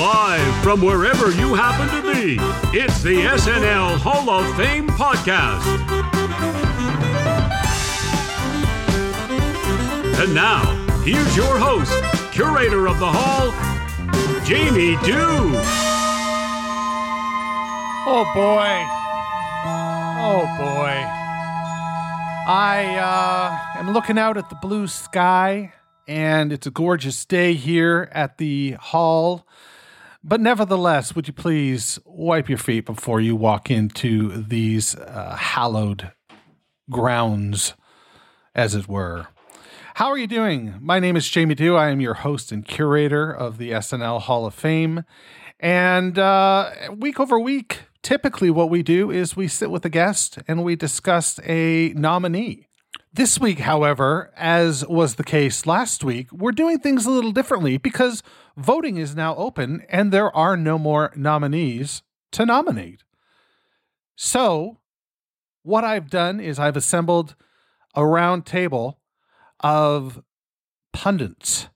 Live from wherever you happen to be, it's the SNL Hall of Fame podcast. And now, here's your host, curator of the hall, Jamie Dew. Oh boy. Oh boy. I uh, am looking out at the blue sky, and it's a gorgeous day here at the hall. But nevertheless, would you please wipe your feet before you walk into these uh, hallowed grounds, as it were? How are you doing? My name is Jamie Dew. I am your host and curator of the SNL Hall of Fame. And uh, week over week, typically what we do is we sit with a guest and we discuss a nominee. This week, however, as was the case last week, we're doing things a little differently because voting is now open and there are no more nominees to nominate. So, what I've done is I've assembled a round table of pundits,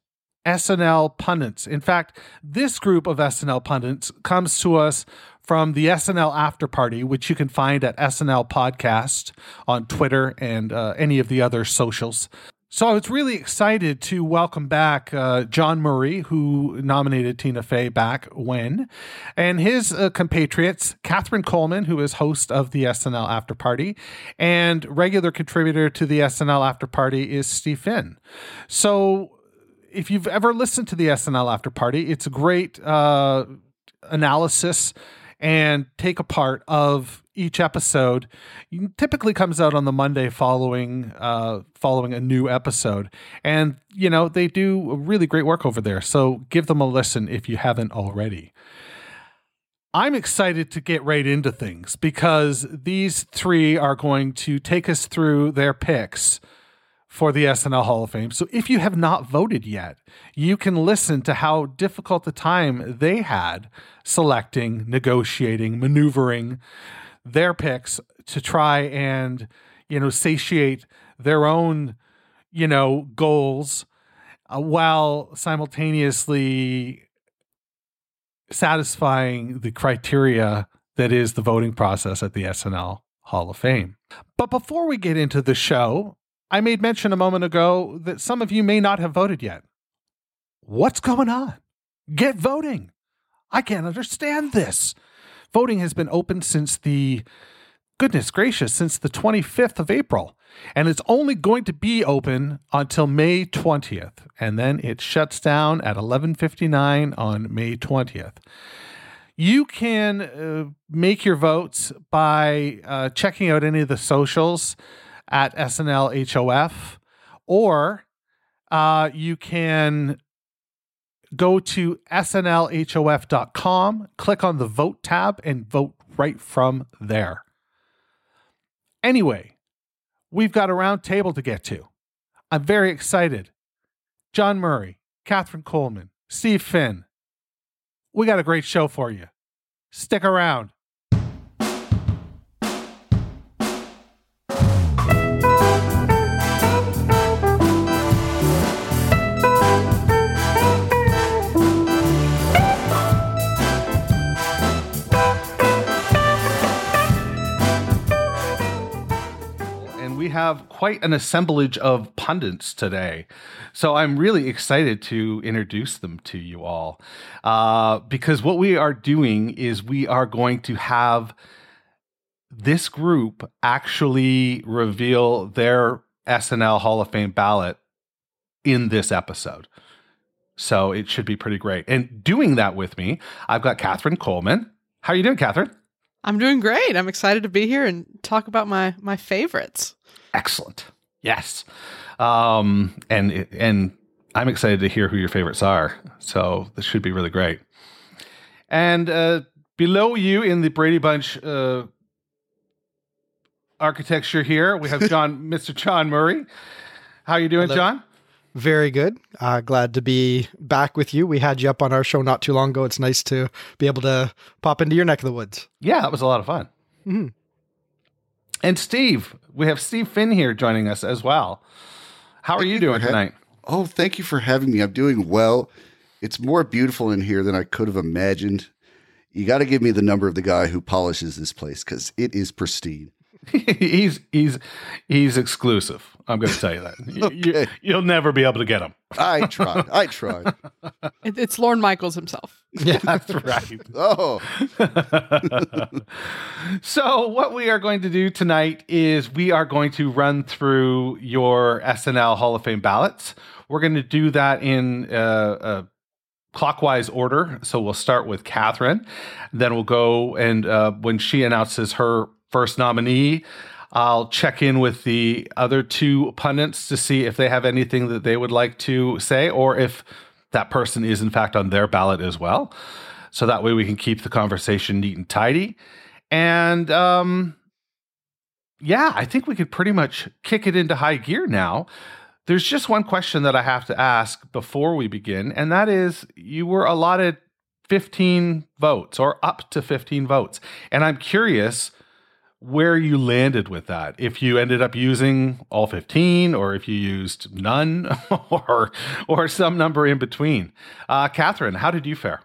SNL pundits. In fact, this group of SNL pundits comes to us from the SNL After Party, which you can find at SNL Podcast on Twitter and uh, any of the other socials. So I was really excited to welcome back uh, John Murray, who nominated Tina Fey back when, and his uh, compatriots, Katherine Coleman, who is host of the SNL After Party, and regular contributor to the SNL After Party is Steve Finn. So if you've ever listened to the SNL After Party, it's a great uh, analysis and take apart of each episode typically comes out on the monday following uh following a new episode. And you know they do really great work over there. So give them a listen if you haven't already. I'm excited to get right into things because these three are going to take us through their picks for the SNL Hall of Fame. So if you have not voted yet, you can listen to how difficult the time they had selecting, negotiating, maneuvering their picks to try and, you know, satiate their own, you know, goals uh, while simultaneously satisfying the criteria that is the voting process at the SNL Hall of Fame. But before we get into the show, I made mention a moment ago that some of you may not have voted yet. What's going on? Get voting. I can't understand this. Voting has been open since the goodness gracious, since the 25th of April. And it's only going to be open until May 20th. And then it shuts down at 11:59 on May 20th. You can uh, make your votes by uh, checking out any of the socials at SNL HOF, or uh, you can go to snlhof.com, click on the vote tab, and vote right from there. Anyway, we've got a round table to get to. I'm very excited. John Murray, Katherine Coleman, Steve Finn. We got a great show for you. Stick around. Have quite an assemblage of pundits today. So I'm really excited to introduce them to you all. Uh, because what we are doing is we are going to have this group actually reveal their SNL Hall of Fame ballot in this episode. So it should be pretty great. And doing that with me, I've got Katherine Coleman. How are you doing, Katherine? I'm doing great. I'm excited to be here and talk about my my favorites. Excellent. Yes. Um, and and I'm excited to hear who your favorites are. So this should be really great. And uh, below you in the Brady Bunch uh, architecture here, we have John, Mr. John Murray. How are you doing, Hello. John? Very good. Uh, glad to be back with you. We had you up on our show not too long ago. It's nice to be able to pop into your neck of the woods. Yeah, that was a lot of fun. Mhm. And Steve, we have Steve Finn here joining us as well. How are Thank you doing ha- tonight? Oh, thank you for having me. I'm doing well. It's more beautiful in here than I could have imagined. You got to give me the number of the guy who polishes this place because it is pristine. he's he's he's exclusive. I'm going to tell you that. You- Okay. you, will never be able to get him. I tried. I tried. It, it's Lorne Michaels himself. Yeah. That's right. Oh, so what we are going to do tonight is we are going to run through your SNL Hall of Fame ballots. We're going to do that in uh, a clockwise order. So we'll start with Catherine, then we'll go and uh, when she announces her first nominee. I'll check in with the other two pundits to see if they have anything that they would like to say or if that person is in fact on their ballot as well. So that way we can keep the conversation neat and tidy. And um, yeah, I think we could pretty much kick it into high gear now. There's just one question that I have to ask before we begin, and that is you were allotted 15 votes or up to 15 votes. And I'm curious where you landed with that. If you ended up using all 15 or if you used none or or some number in between. Uh, Catherine, how did you fare?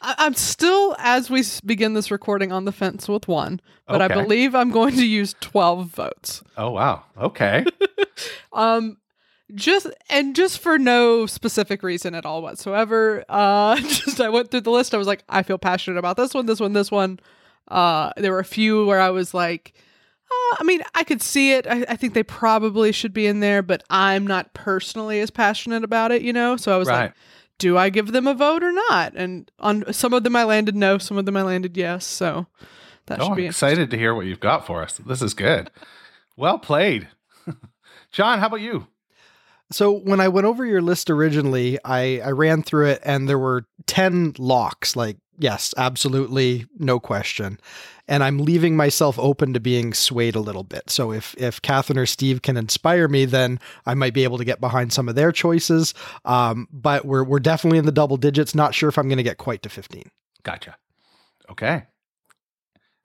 I'm still, as we begin this recording, on the fence with one, but I believe I'm going to use 12 votes. Oh wow. Okay. Um, just and just for no specific reason at all whatsoever. Uh, just I went through the list. I was like, I feel passionate about this one, this one, this one. Uh, there were a few where I was like, uh, I mean, I could see it. I, I think they probably should be in there, but I'm not personally as passionate about it, you know. So I was right. like, do I give them a vote or not? And on some of them I landed no, some of them I landed yes. So that Oh, should I'm be excited to hear what you've got for us. This is good. well played. John, how about you? So when I went over your list originally, I, I ran through it and there were 10 locks. Like, yes, absolutely, no question. And I'm leaving myself open to being swayed a little bit. So if if Catherine or Steve can inspire me, then I might be able to get behind some of their choices. Um, but we're we're definitely in the double digits. Not sure if I'm going to get quite to 15. Gotcha. Okay.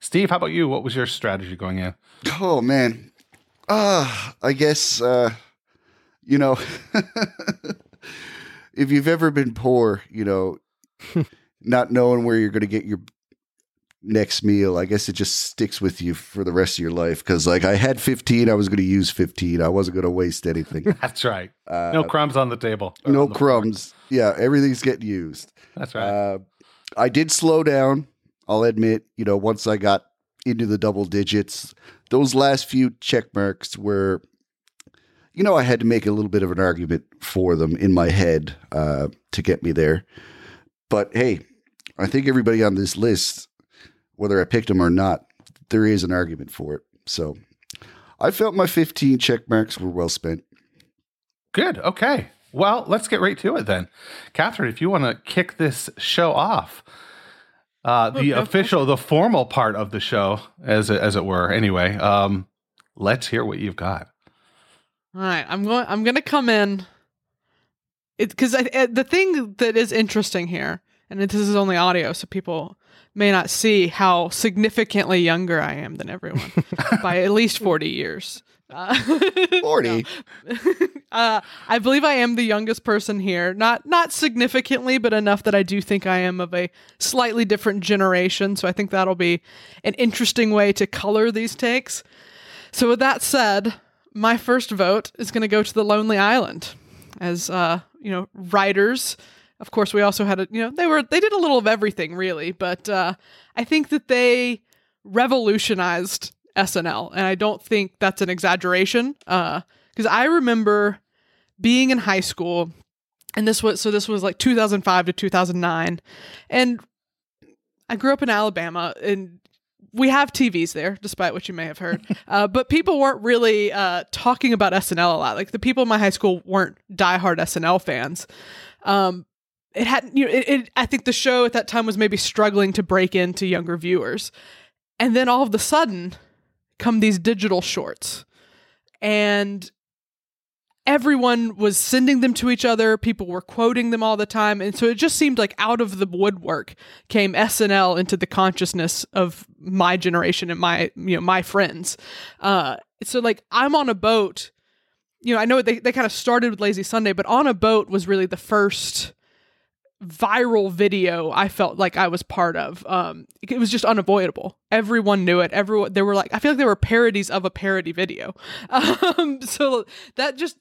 Steve, how about you? What was your strategy going in? oh man. Uh, I guess uh, you know, if you've ever been poor, you know, not knowing where you're going to get your next meal, I guess it just sticks with you for the rest of your life. Because like I had 15, I was going to use 15. I wasn't going to waste anything. That's right. Uh, No crumbs on the table. No the floor. crumbs. Yeah, everything's getting used. That's right. Uh, I did slow down. I'll admit, you know, once I got into the double digits, those last few check marks were, you know, I had to make a little bit of an argument for them in my head uh, to get me there. But hey, I think everybody on this list, whether I picked them or not, there is an argument for it. So I felt my 15 check marks were well spent. Good. Okay. Well, let's get right to it then. Catherine, if you want to kick this show off, uh, the Okay. official, the formal part of the show, as it, as it were. Anyway, um, let's hear what you've got. All right, I'm going. I'm going to come in. It because the thing that is interesting here, and this is only audio, so people may not see how significantly younger I am than everyone by at least forty years. Uh, 40. no. uh, I believe I am the youngest person here. Not not significantly, but enough that I do think I am of a slightly different generation. So I think that'll be an interesting way to color these takes. So with that said, my first vote is going to go to the Lonely Island, as uh, you know, writers. Of course, we also had a you know they were they did a little of everything really, but uh, I think that they revolutionized SNL, and I don't think that's an exaggeration. Because I remember being in high school, and this was so this was like 2005 to 2009, and I grew up in Alabama, and we have TVs there, despite what you may have heard. Uh, but people weren't really uh, talking about SNL a lot. Like the people in my high school weren't diehard SNL fans. Um, it hadn't you know, it, it, I think the show at that time was maybe struggling to break into younger viewers. And then all of a sudden come these digital shorts. And everyone was sending them to each other. People were quoting them all the time. And so it just seemed like out of the woodwork came SNL into the consciousness of my generation and my, you know, my friends. Uh, so like I'm on a boat, you know, I know they, they kind of started with Lazy Sunday, but on a boat was really the first viral video I felt like I was part of. Um, it was just unavoidable. Everyone knew it. Everyone, there were like, I feel like there were parodies of a parody video. Um, so that just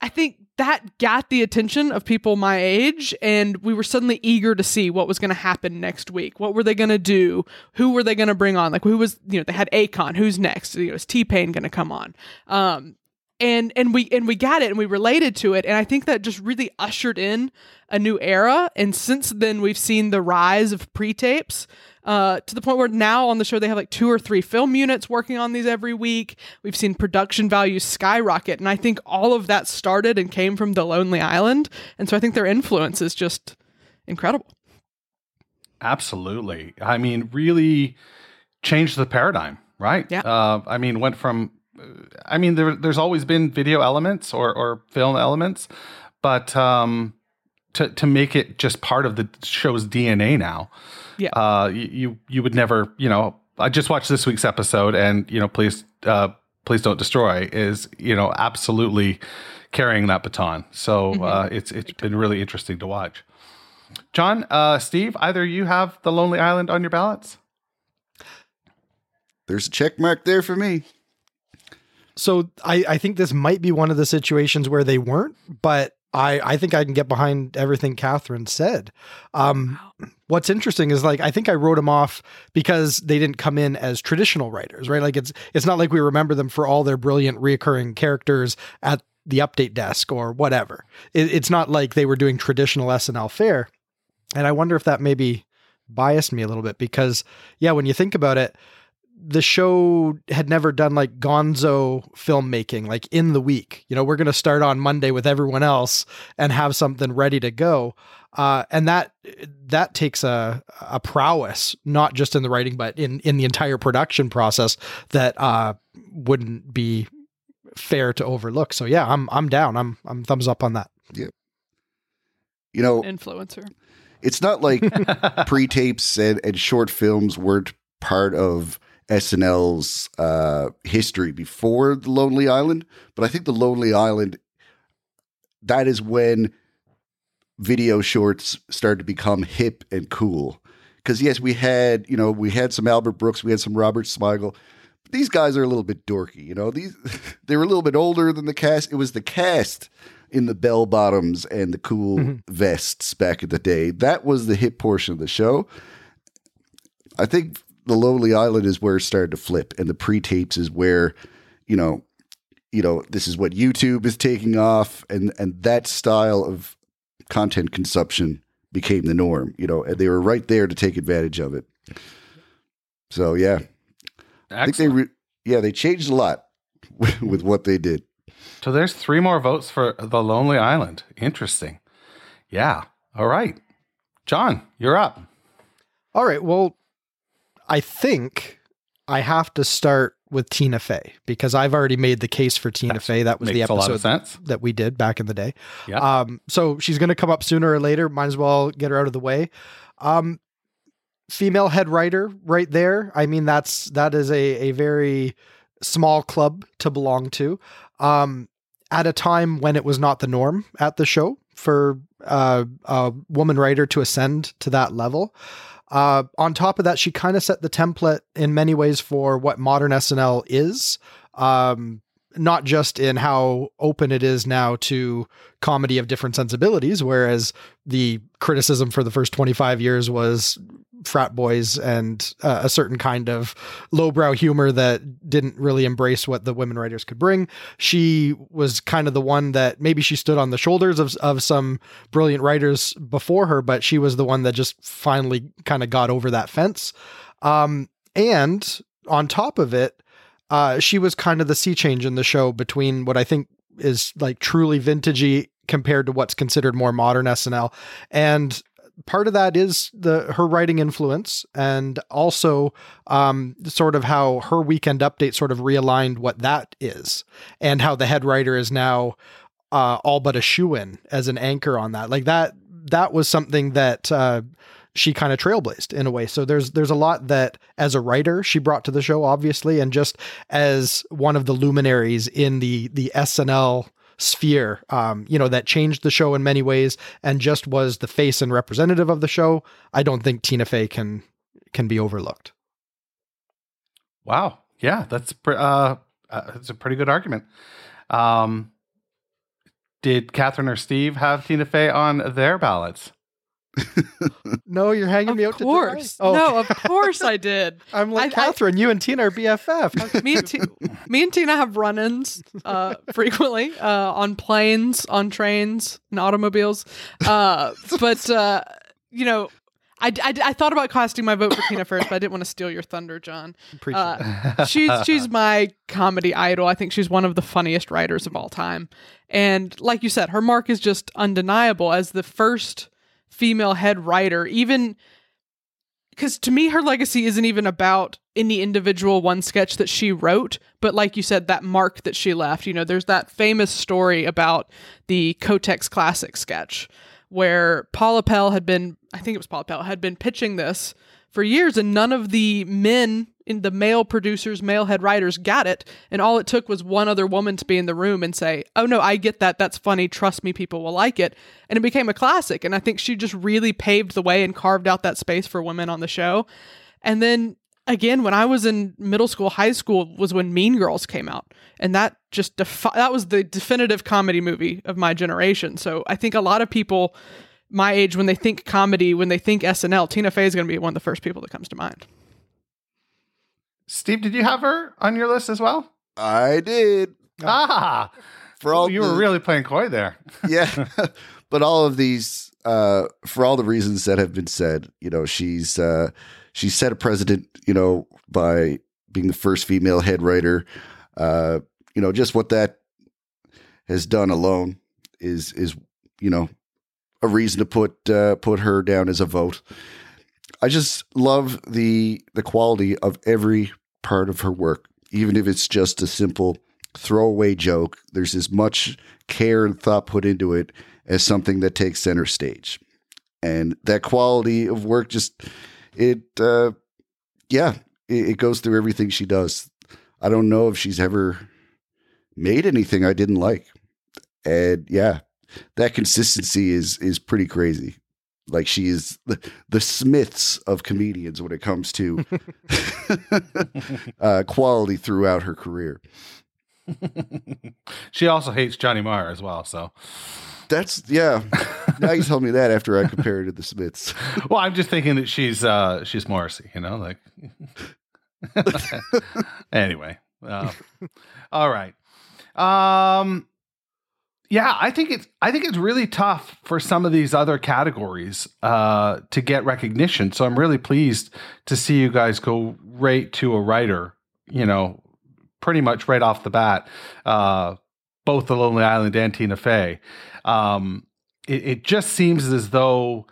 I think that got the attention of people my age, and we were suddenly eager to see what was going to happen next week. What were they going to do? Who were they going to bring on? Like, who was, you know, they had Akon. Who's next? You know, is T Pain going to come on? Um, and and we and we got it and we related to it and i think that just really ushered in a new era and since then we've seen the rise of pre-tapes uh, to the point where now on the show they have like two or three film units working on these every week we've seen production values skyrocket and i think all of that started and came from the lonely island and so i think their influence is just incredible Absolutely. I mean, really changed the paradigm, right? Yeah. Uh, I mean, went from, I mean, there, there's always been video elements or, or film elements, but um, to, to make it just part of the show's DNA now, Yeah. uh, you, you, you would never, you know, I just watched this week's episode and, you know, please, uh, please don't destroy is, you know, absolutely carrying that baton. So uh, it's, it's been really interesting to watch. John, uh, Steve, either you have the Lonely Island on your ballots? There's a check mark there for me. So I, I think this might be one of the situations where they weren't, but I, I think I can get behind everything Catherine said. Um, what's interesting is like I think I wrote them off because they didn't come in as traditional writers, right? Like it's it's not like we remember them for all their brilliant reoccurring characters at the update desk or whatever. It, it's not like they were doing traditional SNL fare, and I wonder if that maybe biased me a little bit because yeah, when you think about it, the show had never done like gonzo filmmaking like in the week. You know we're going to start on monday with everyone else and have something ready to go. Uh, and that that takes a a prowess not just in the writing but in in the entire production process that uh, wouldn't be fair to overlook. So yeah i'm i'm down. I'm i'm thumbs up on that. Yeah. You know, influencer. it's not like pre-tapes and, and short films weren't part of SNL's uh, history before the Lonely Island, but I think the Lonely Island that is when video shorts started to become hip and cool. Because yes, we had you know we had some Albert Brooks, we had some Robert Smigel. But these guys are a little bit dorky, you know. These they were a little bit older than the cast. It was the cast in the bell bottoms and the cool vests back in the day. That was the hip portion of the show. I think the Lonely Island is where it started to flip, and the pre-tapes is where, you know, you know, this is what YouTube is taking off, and and that style of content consumption became the norm. You know, and they were right there to take advantage of it. So yeah, I think they, re- yeah, they changed a lot with, with what they did. So there's three more votes for the Lonely Island. Interesting. Yeah. All right. John, you're up. all right well i think i have to start with tina fey because i've already made the case for tina That's- fey that was the makes a lot episode that we did back in the day Yeah. Um, so she's going to come up sooner or later. Might as well get her out of the way. Um, female head writer right there. I mean, that's that is a a very small club to belong to. Um, at a time when it was not the norm at the show for uh, a woman writer to ascend to that level. Uh, on top of that, she kind of set the template in many ways for what modern SNL is. Um, not just in how open it is now to comedy of different sensibilities, whereas the criticism for the first 25 years was frat boys and uh, a certain kind of lowbrow humor that didn't really embrace what the women writers could bring. She was kind of the one that maybe she stood on the shoulders of, of some brilliant writers before her, but she was the one that just finally kind of got over that fence. Um, and on top of it, uh, she was kind of the sea change in the show between what I think is like truly vintagey compared to what's considered more modern SNL. And part of that is the her writing influence and also um, sort of how her weekend update sort of realigned what that is and how the head writer is now uh, all but a shoo in as an anchor on that. Like that that was something that uh, she kind of trailblazed in a way. So there's there's a lot that as a writer she brought to the show obviously and just as one of the luminaries in the the SNL sphere, um, you know, that changed the show in many ways and just was the face and representative of the show, I don't think Tina Fey can can be overlooked. Wow. Yeah, that's pre- uh, uh, that's a pretty good argument. Um, did Catherine or Steve have Tina Fey on their ballots? No, you're hanging of me out course. to dry. Oh, No, of course I did. I'm like I- I- Catherine. you and Tina are BFF. me and T- me and Tina have run-ins uh, frequently uh, on planes, on trains, and automobiles. Uh, but uh, you know, I, I, I thought about casting my vote for Tina first, but I didn't want to steal your thunder, John. Uh, she's she's my comedy idol. I think she's one of the funniest writers of all time. And like you said, her mark is just undeniable as the first female head writer. Even because to me, her legacy isn't even about any individual one sketch that she wrote, but like you said, that mark that she left. You know, there's that famous story about the Kotex Classic sketch where Paula Pell had been, I think it was Paula Pell, had been pitching this for years, and none of the men in the male producers, male head writers got it. And all it took was one other woman to be in the room and say, Oh, no, I get that. That's funny. Trust me, people will like it. And it became a classic. And I think she just really paved the way and carved out that space for women on the show. And then again, when I was in middle school, high school was when Mean Girls came out. And that just defi- that was the definitive comedy movie of my generation. So I think a lot of people my age when they think comedy, when they think SNL, Tina Fey is going to be one of the first people that comes to mind. Steve, did you have her on your list as well? I did. Ah, For all you the- were really playing coy there. yeah but all of these uh for all the reasons that have been said you know she's uh she set a president, you know by being the first female head writer uh you know just what that has done alone is is you know a reason to put uh put her down as a vote i just love the the quality of every part of her work even if it's just a simple throwaway joke there's as much care and thought put into it as something that takes center stage. And that quality of work just it uh yeah, it, it goes through everything she does. I don't know if she's ever made anything I didn't like. And yeah, that consistency is is pretty crazy. Like she is the, the Smiths of comedians when it comes to uh, quality throughout her career. she also hates Johnny Marr as well. So, That's yeah. now you tell me that after I compare her to the Smiths. well, I'm just thinking that she's uh she's Morrissey, you know, like. anyway, uh, all right. Um, yeah, I think it's I think it's really tough for some of these other categories uh, to get recognition. So I'm really pleased to see you guys go right to a writer. You know, pretty much right off the bat, uh, both the Lonely Island and Tina Fey. Um, it, it just seems as though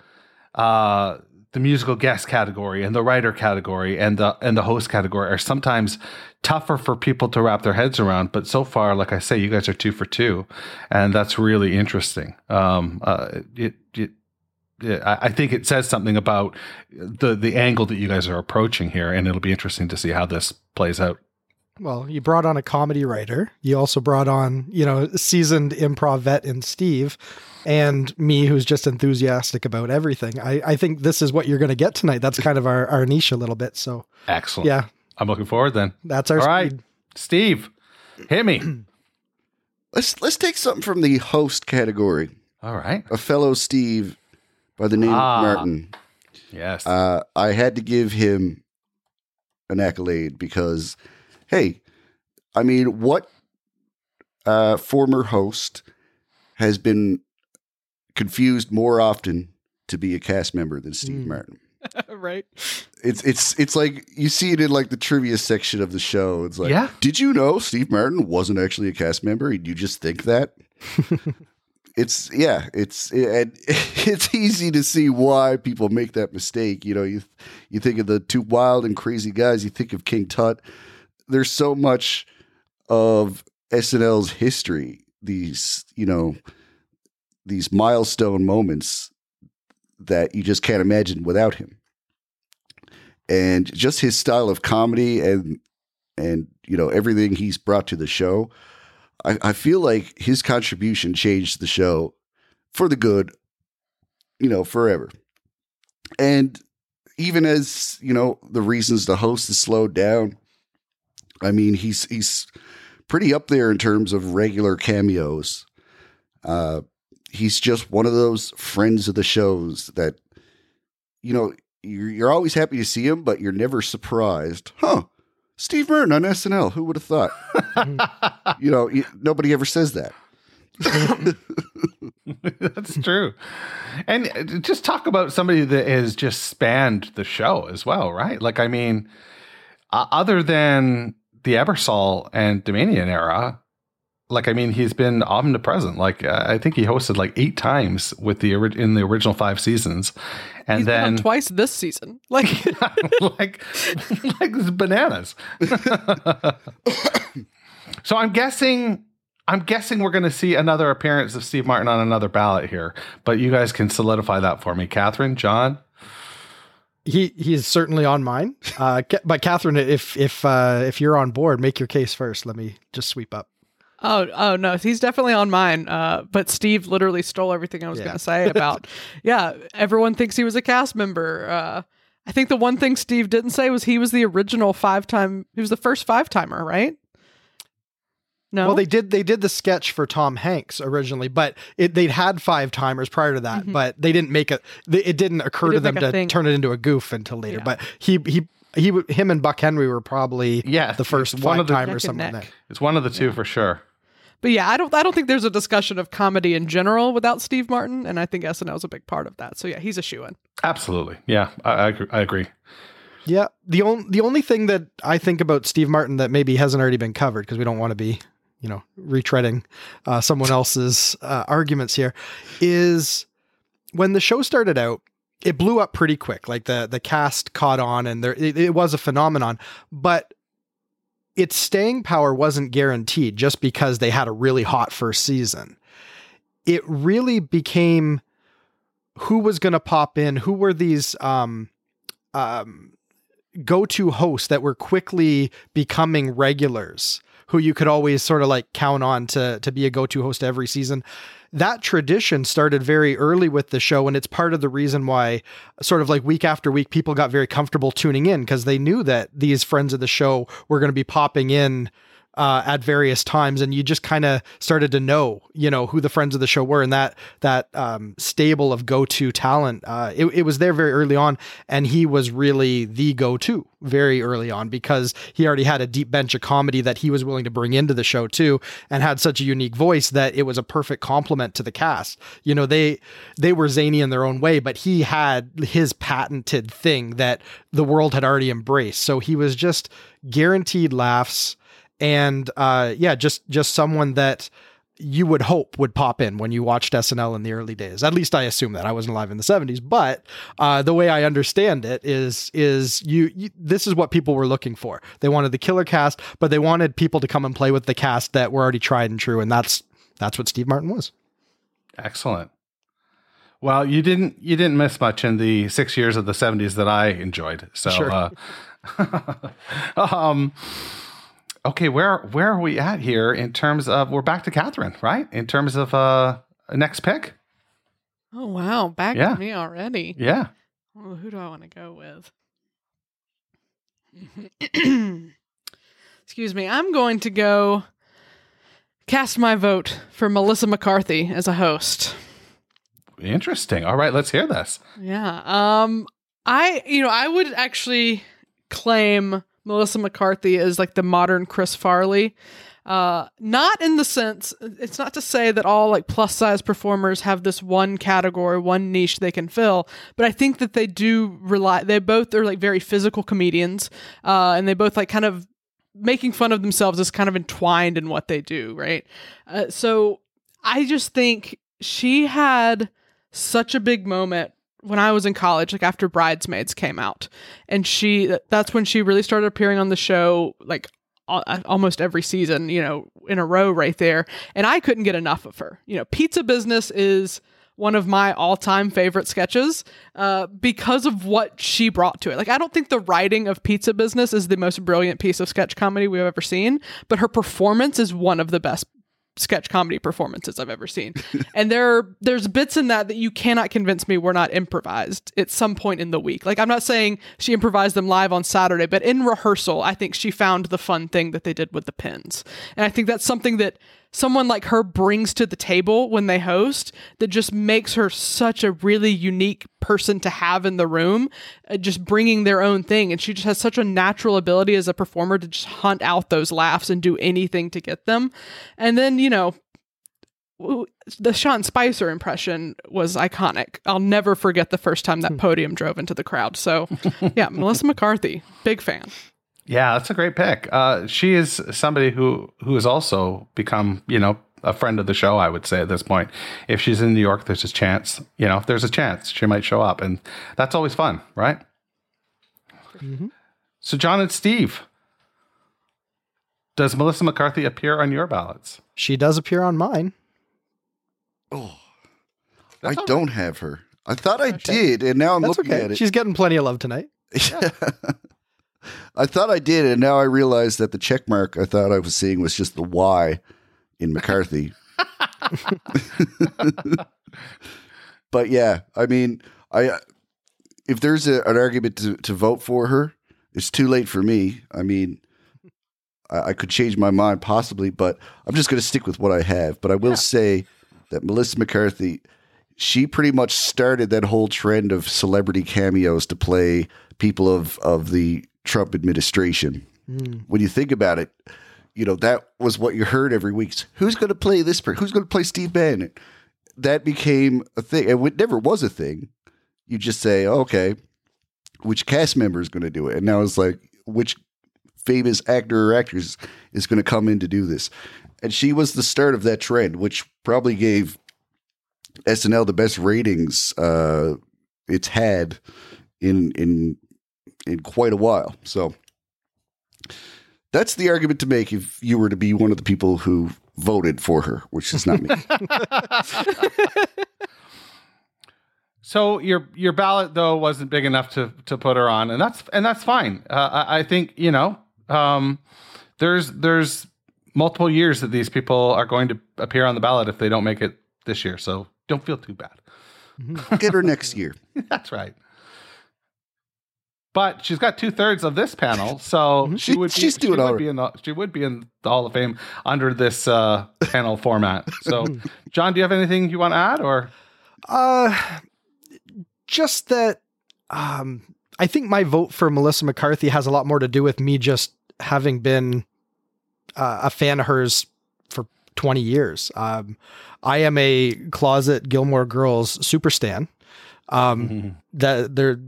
uh, the musical guest category and the writer category and the and the host category are sometimes tougher for people to wrap their heads around. But so far, like I say, you guys are two for two, and that's really interesting. Um, uh, it, it, it, I think it says something about the the angle that you guys are approaching here, and it'll be interesting to see how this plays out. Well, you brought on a comedy writer. You also brought on, you know, seasoned improv vet in Steve and me who's just enthusiastic about everything. I, I think this is what you're going to get tonight. That's kind of our, our niche a little bit. So, Excellent. yeah, I'm looking forward then. that's our All right, speed. Steve, hit me. Let's let's take something from the host category. All right. A fellow Steve by the name Ah. of Martin. Yes. Uh, I had to give him an accolade because, hey, I mean, what uh, former host has been confused more often to be a cast member than Steve Mm. Martin? Right. It's it's it's like you see it in like the trivia section of the show. It's like, Yeah. did you know Steve Martin wasn't actually a cast member? You just think that? it's yeah, it's and it's easy to see why people make that mistake. You know, you you think of the two wild and crazy guys. You think of King Tut. There's so much of SNL's history. These you know these milestone moments that you just can't imagine without him and just his style of comedy and and you know everything he's brought to the show I, I feel like his contribution changed the show for the good you know forever. And even as you know the reasons the host has slowed down i mean he's he's pretty up there in terms of regular cameos. Uh he's just one of those friends of the shows that you know you're, you're always happy to see him, but you're never surprised. Huh? Steve Martin on SNL. Who would have thought? you know, y- nobody ever says that. That's true. And uh, just talk about somebody that has just spanned the show as well, right? Like, I mean, uh, other than the Ebersol and Doumanian era, like, I mean, he's been omnipresent. Like, uh, I think he hosted like eight times with the ori- in the original five seasons, and He's been on then twice this season. Like like like bananas. so I'm guessing I'm guessing we're going to see another appearance of Steve Martin on another ballot here, but you guys can solidify that for me, Catherine, John. He he is certainly on mine. Uh, but Catherine, if if uh, if you're on board, make your case first. Let me just sweep up. Oh, oh no, he's definitely on mine. Uh, but Steve literally stole everything I was Yeah. going to say about. yeah, everyone thinks he was a cast member. Uh, I think the one thing Steve didn't say was he was the original five time. He was the first five timer, right? No. Well, they did they did the sketch for Tom Hanks originally, but it, they'd had five timers prior to that, Mhm. but they didn't make it. It didn't occur They to didn't them to thing. turn it into a goof until later. Yeah. But he he he w- him and Buck Henry were probably Yeah, the first one five of the- timers. Something like that. It's one of the two for sure. But yeah, I don't. I don't think there's a discussion of comedy in general without Steve Martin, and I think SNL is a big part of that. So yeah, he's a shoo in. Absolutely. Yeah, I, I, agree- Yeah. The only the only thing that I think about Steve Martin that maybe hasn't already been covered because we don't want to be, you know, retreading uh, someone else's uh, arguments here is when the show started out, it blew up pretty quick. Like the the cast caught on and there it, it was a phenomenon, but its staying power wasn't guaranteed just because they had a really hot first season. It really became who was going to pop in, who were these um um go-to hosts that were quickly becoming regulars who you could always sort of like count on to to be a go-to host every season. That tradition started very early with the show and it's part of the reason why sort of like week after week people got very comfortable tuning in because they knew that these friends of the show were going to be popping in uh, at various times, and you just kind of started to know, you know, who the friends of the show were, and that that um, stable of go-to talent. Uh, it, it was there very early on, and he was really the go-to very early on because he already had a deep bench of comedy that he was willing to bring into the show too, and had such a unique voice that it was a perfect complement to the cast. You know, they they were zany in their own way, but he had his patented thing that the world had already embraced. So he was just guaranteed laughs and uh, yeah, just just someone that you would hope would pop in when you watched SNL in the early days. At least I assume that I wasn't alive in the '70s, but uh, the way I understand it is is you, you this is what people were looking for. They wanted the killer cast, but they wanted people to come and play with the cast that were already tried and true, and that's that's what Steve Martin was. Excellent. Well, you didn't you didn't miss much in the six years of the seventies that I enjoyed. So, Sure. uh, um, okay, where where are we at here in terms of we're back to Catherine, right? In terms of uh next pick, Oh wow, back Yeah. to me already. yeah. Well, who do I want to go with? Excuse me. I'm going to go cast my vote for Melissa McCarthy as a host. Interesting. All right, let's hear this. Yeah. Um I you know, I would actually claim Melissa McCarthy is like the modern Chris Farley. Uh, not in the sense, it's not to say that all like plus size performers have this one category, one niche they can fill, but I think that they do rely, they both are like very physical comedians, uh, and they both like kind of making fun of themselves is kind of entwined in what they do, right? Uh, so I just think she had such a big moment when I was in college, like after Bridesmaids came out, and she that's when she really started appearing on the show, like almost every season, you know, in a row right there. And I couldn't get enough of her. You know, Pizza Business is one of my all-time favorite sketches uh, because of what she brought to it. Like, I don't think the writing of Pizza Business is the most brilliant piece of sketch comedy we've ever seen, but her performance is one of the best sketch comedy performances I've ever seen. and there there's bits in that that you cannot convince me were not improvised at some point in the week. Like I'm not saying she improvised them live on Saturday, but in rehearsal, I think she found the fun thing that they did with the pins. And I think that's something that someone like her brings to the table when they host that just makes her such a really unique person to have in the room, uh, just bringing their own thing. And she just has such a natural ability as a performer to just hunt out those laughs and do anything to get them. And then, you know, the Sean Spicer impression was iconic. I'll never forget the first time that hmm. podium drove into the crowd. So, yeah, Melissa McCarthy, big fan. Yeah, that's a great pick. Uh, she is somebody who who has also become, you know, a friend of the show. I would say at this point, if she's in New York, there's a chance. You know, if there's a chance, she might show up, and that's always fun, right? Mm-hmm. So, John and Steve, does Melissa McCarthy appear on your ballots? She does appear on mine. Oh, that's I don't have her. I thought I did, and now I'm that's looking okay. at it. She's getting plenty of love tonight. Yeah. I thought I did, and now I realize that the check mark I thought I was seeing was just the Y in McCarthy. but yeah, I mean, I if there's a, an argument to, to vote for her, it's too late for me. I mean, I, I could change my mind possibly, but I'm just going to stick with what I have. But I will yeah. say that Melissa McCarthy, she pretty much started that whole trend of celebrity cameos to play people of of the Trump administration. Mm. When you think about it, you know, that was what you heard every week. Who's going to play this person? Who's going to play Steve Bannon? That became a thing. And it never was a thing. You just say, okay, which cast member is going to do it? And now it's like, which famous actor or actress is going to come in to do this? And she was the start of that trend, which probably gave SNL the best ratings uh, it's had in in in quite a while. So that's the argument to make if you were to be one of the people who voted for her, which is not me. so your your ballot though wasn't big enough to to put her on, and that's and that's fine. Uh, I, I, think you know um, there's there's multiple years that these people are going to appear on the ballot if they don't make it this year. So don't feel too bad. Get her next year. that's right but she's got two thirds of this panel, so mm-hmm. she, would be, she's doing she would be in the she would be in the Hall of Fame under this uh, panel format. So, John, do you have anything you want to add, or uh, just that um, I think my vote for Melissa McCarthy has a lot more to do with me just having been uh, a fan of hers for 20 years. Um, I am a closet Gilmore Girls super stan. Um, mm-hmm. That there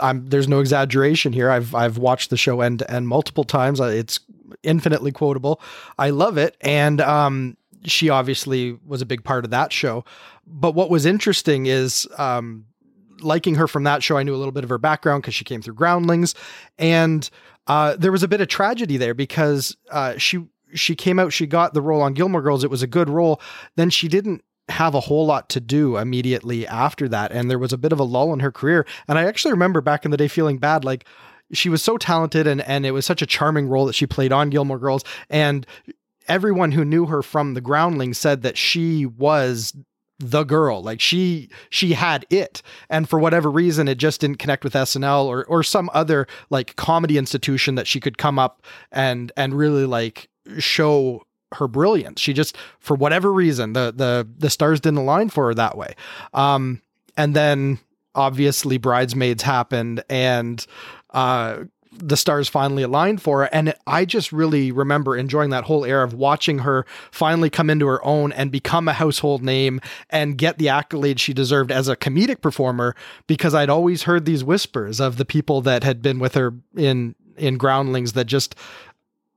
I'm, there's no exaggeration here. I've I've watched the show end to end multiple times. It's infinitely quotable. I love it, and um, she obviously was a big part of that show. But what was interesting is um, liking her from that show. I knew a little bit of her background because she came through Groundlings, and uh, there was a bit of tragedy there because uh, she she came out, she got the role on Gilmore Girls. It was a good role. Then she didn't have a whole lot to do immediately after that. And there was a bit of a lull in her career. And I actually remember back in the day feeling bad, like she was so talented and, and it was such a charming role that she played on Gilmore Girls. And everyone who knew her from the groundling said that she was the girl like she she had it and for whatever reason it just didn't connect with SNL or or some other like comedy institution that she could come up and and really like show her brilliance. She just, for whatever reason, the the the stars didn't align for her that way. Um, and then obviously bridesmaids happened, and uh, the stars finally aligned for her. And I just really remember enjoying that whole era of watching her finally come into her own and become a household name and get the accolades she deserved as a comedic performer because I'd always heard these whispers of the people that had been with her in in Groundlings that just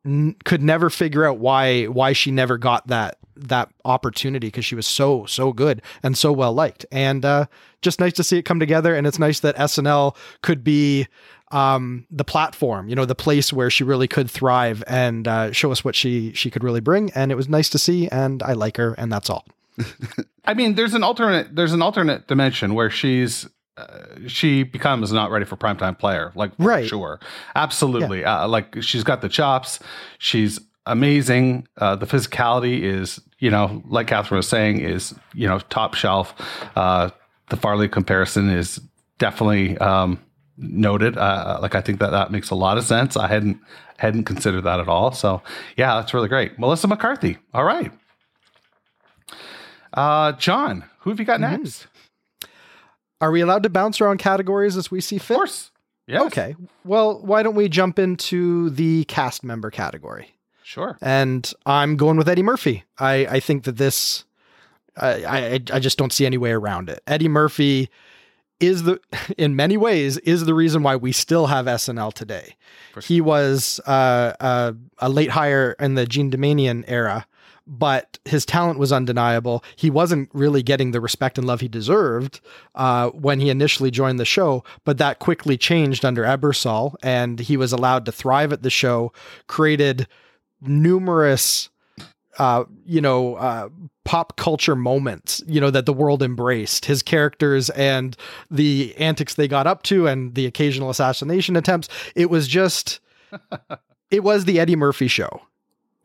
n- could never figure out why why she never got that that opportunity because she was so so good and so well liked. And uh just nice to see it come together. And it's nice that SNL could be um the platform you know the place where she really could thrive and uh, show us what she she could really bring. And it was nice to see and I like her and that's all. I mean, there's an alternate there's an alternate dimension where she's uh, she becomes not ready for primetime player, like for Right. sure, absolutely. Uh, like she's got the chops, she's amazing. Uh, the physicality is, you know, like Catherine was saying, is you know top shelf. Uh, the Farley comparison is definitely um, noted. Uh, like I think that that makes a lot of sense. I hadn't hadn't considered that at all. So yeah, that's really great. Melissa McCarthy. All right. Uh, John, who have you got Mm-hmm. next? Are we allowed to bounce around categories as we see fit Of course. Yes. okay well why don't we jump into the cast member category Sure. and I'm going with Eddie Murphy. I, I think that this, I, I, I just don't see any way around it. Eddie Murphy is the, in many ways, is the reason why we still have SNL today. He was uh, uh, a late hire in the Jean Doumanian era, but his talent was undeniable. He wasn't really getting the respect and love he deserved uh, when he initially joined the show, but that quickly changed under Ebersol, and he was allowed to thrive at the show, created numerous uh you know uh pop culture moments you know that the world embraced his characters and the antics they got up to and the occasional assassination attempts it was just it was the Eddie Murphy show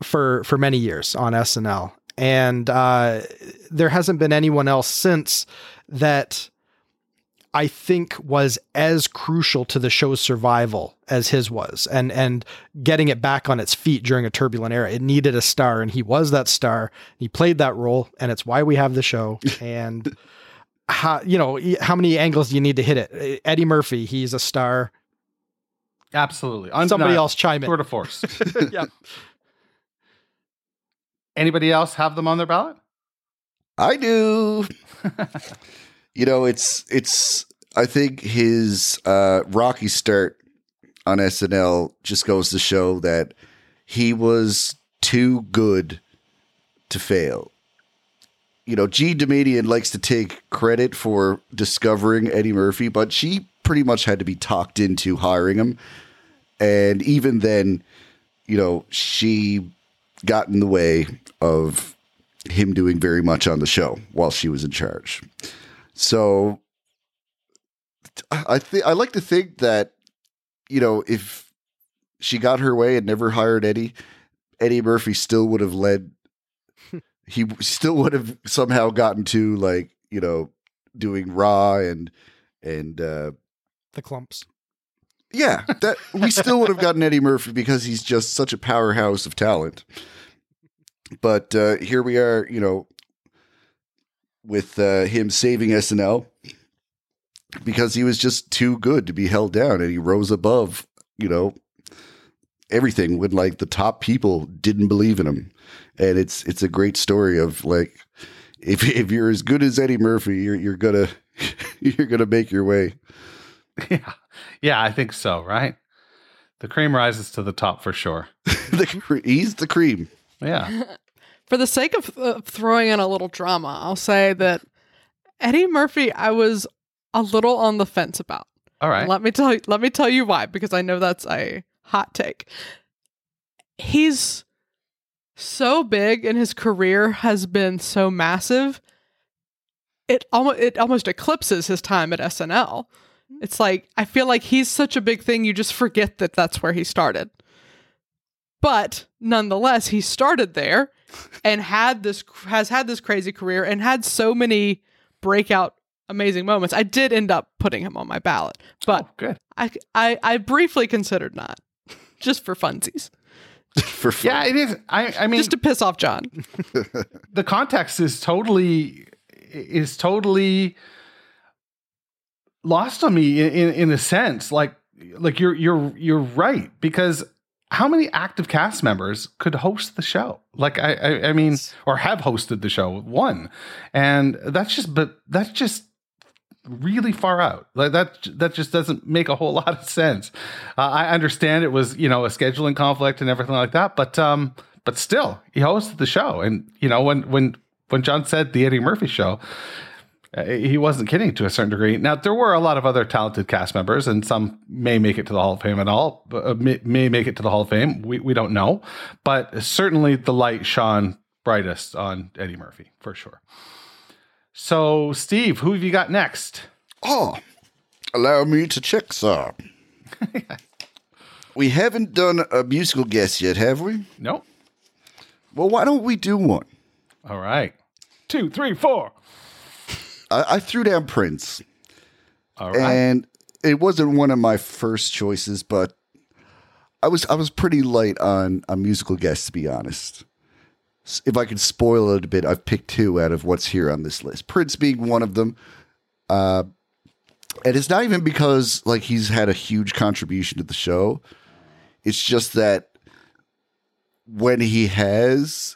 for for many years on SNL and uh there hasn't been anyone else since that I think was as crucial to the show's survival as his was and and getting it back on its feet during a turbulent era. It needed a star and he was that star. He played that role and it's why we have the show and how you know how many angles do you need to hit it? Eddie Murphy, he's a star. Absolutely. Somebody else chime in. Tour de force. yeah. Anybody else have them on their ballot? I do. you know, it's it's. I think his uh, rocky start on SNL just goes to show that he was too good to fail. You know, G. Doumanian likes to take credit for discovering Eddie Murphy, but she pretty much had to be talked into hiring him. And even then, you know, she got in the way of him doing very much on the show while she was in charge. So I think I like to think that you know if she got her way and never hired Eddie, Eddie Murphy still would have led. he still would have somehow gotten to like you know doing Raw and and uh The Klumps. yeah, that we still would have gotten Eddie Murphy because he's just such a powerhouse of talent. But uh, here we are, you know, with uh, him saving SNL because he was just too good to be held down, and he rose above, you know, everything when like the top people didn't believe in him, and it's it's a great story of like if if you're as good as Eddie Murphy, you're you're gonna you're gonna make your way. Yeah. Yeah, I think so, right? The cream rises to the top for sure. the, cre- he's the cream. Yeah. For the sake of uh, throwing in a little drama, I'll say that Eddie Murphy, I was a little on the fence about. All right. Let me tell you. Let me tell you why, because I know that's a hot take. He's so big, and his career has been so massive. It almost it almost eclipses his time at SNL. It's like I feel like he's such a big thing, you just forget that that's where he started. But nonetheless, he started there and had this has had this crazy career and had so many breakout amazing moments. I did end up putting him on my ballot, but Oh, good. I, I I briefly considered not, just for funsies, For fun. Yeah, it is. I, I mean, just to piss off John. the context is totally is totally lost on me in, in, in a sense. Like like you're you're you're right because how many active cast members could host the show? Like I, I, I mean, or have hosted the show? One, and that's just, but that's just really far out. Like that, that just doesn't make a whole lot of sense. Uh, I understand it was, you know, a scheduling conflict and everything like that, but, um, but still, he hosted the show, and you know, when when when John said the Eddie Murphy show, uh, he wasn't kidding to a certain degree. Now there were a lot of other talented cast members, and some may make it to the Hall of Fame at all, uh, may, may make it to the Hall of Fame. We we don't know, but certainly the light shone brightest on Eddie Murphy for sure. So, Steve, who have you got next? Oh, allow me to check, sir. we haven't done a musical guest yet, have we? Nope. Well, why don't we do one? All right. Two, three, four. I, I threw down Prince, All right. and it wasn't one of my first choices, but I was I was pretty light on on musical guests, to be honest. If I could spoil it a bit, I've picked two out of what's here on this list. Prince being one of them. Uh, and it's not even because like he's had a huge contribution to the show. It's just that when he has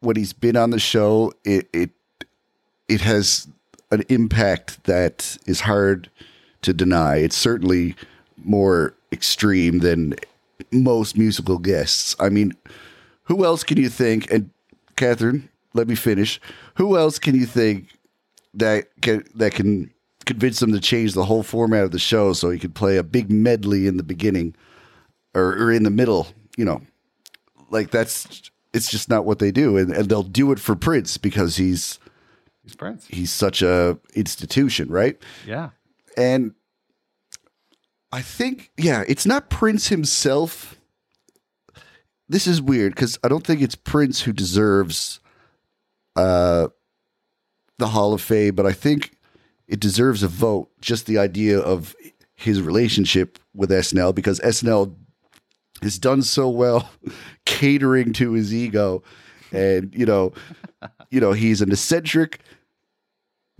when he's been on the show, it it it has an impact that is hard to deny. It's certainly more extreme than most musical guests. I mean, who else can you think? And Catherine, let me finish. Who else can you think that can that can convince them to change the whole format of the show so he could play a big medley in the beginning or, or in the middle? You know, like that's it's just not what they do, and, and they'll do it for Prince because he's He's Prince. he's such a institution, right? Yeah. And I think, yeah, it's not Prince himself. This is weird because I don't think it's Prince who deserves uh, the Hall of Fame, but I think it deserves a vote. Just the idea of his relationship with SNL because SNL has done so well catering to his ego, and you know, you know, he's an eccentric.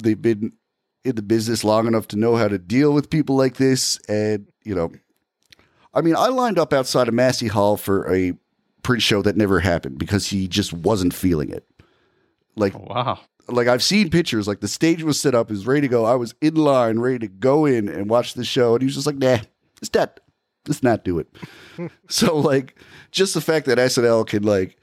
They've been in the business long enough to know how to deal with people like this. And, you know, I mean, I lined up outside of Massey Hall for a Prince show that never happened because he just wasn't feeling it. Like, Oh, wow. like I've seen pictures, like the stage was set up, he was ready to go. I was in line, ready to go in and watch the show. And he was just like, nah, it's not, let's not do it. so, like, just the fact that SNL can, like,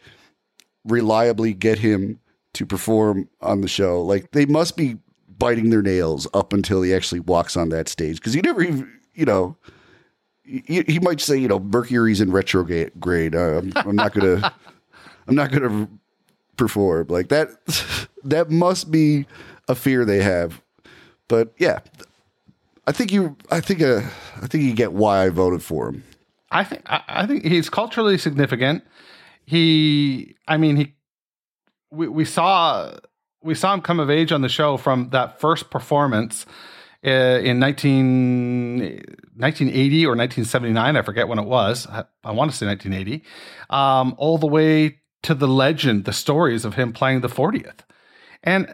reliably get him to perform on the show, like, they must be biting their nails up until he actually walks on that stage. Cause he never even, you know, he, he might say, you know, Mercury's in retrograde. Uh, I'm, I'm not gonna, I'm not gonna perform like that. That must be a fear they have. But yeah, I think you, I think, uh, I think you get why I voted for him. I think I, I think he's culturally significant. He, I mean, he, we, we saw we saw him come of age on the show from that first performance uh, in 19, 1980 or 1979. I forget when it was. I, I want to say 1980. Um, all the way to the legend, the stories of him playing the 40th. And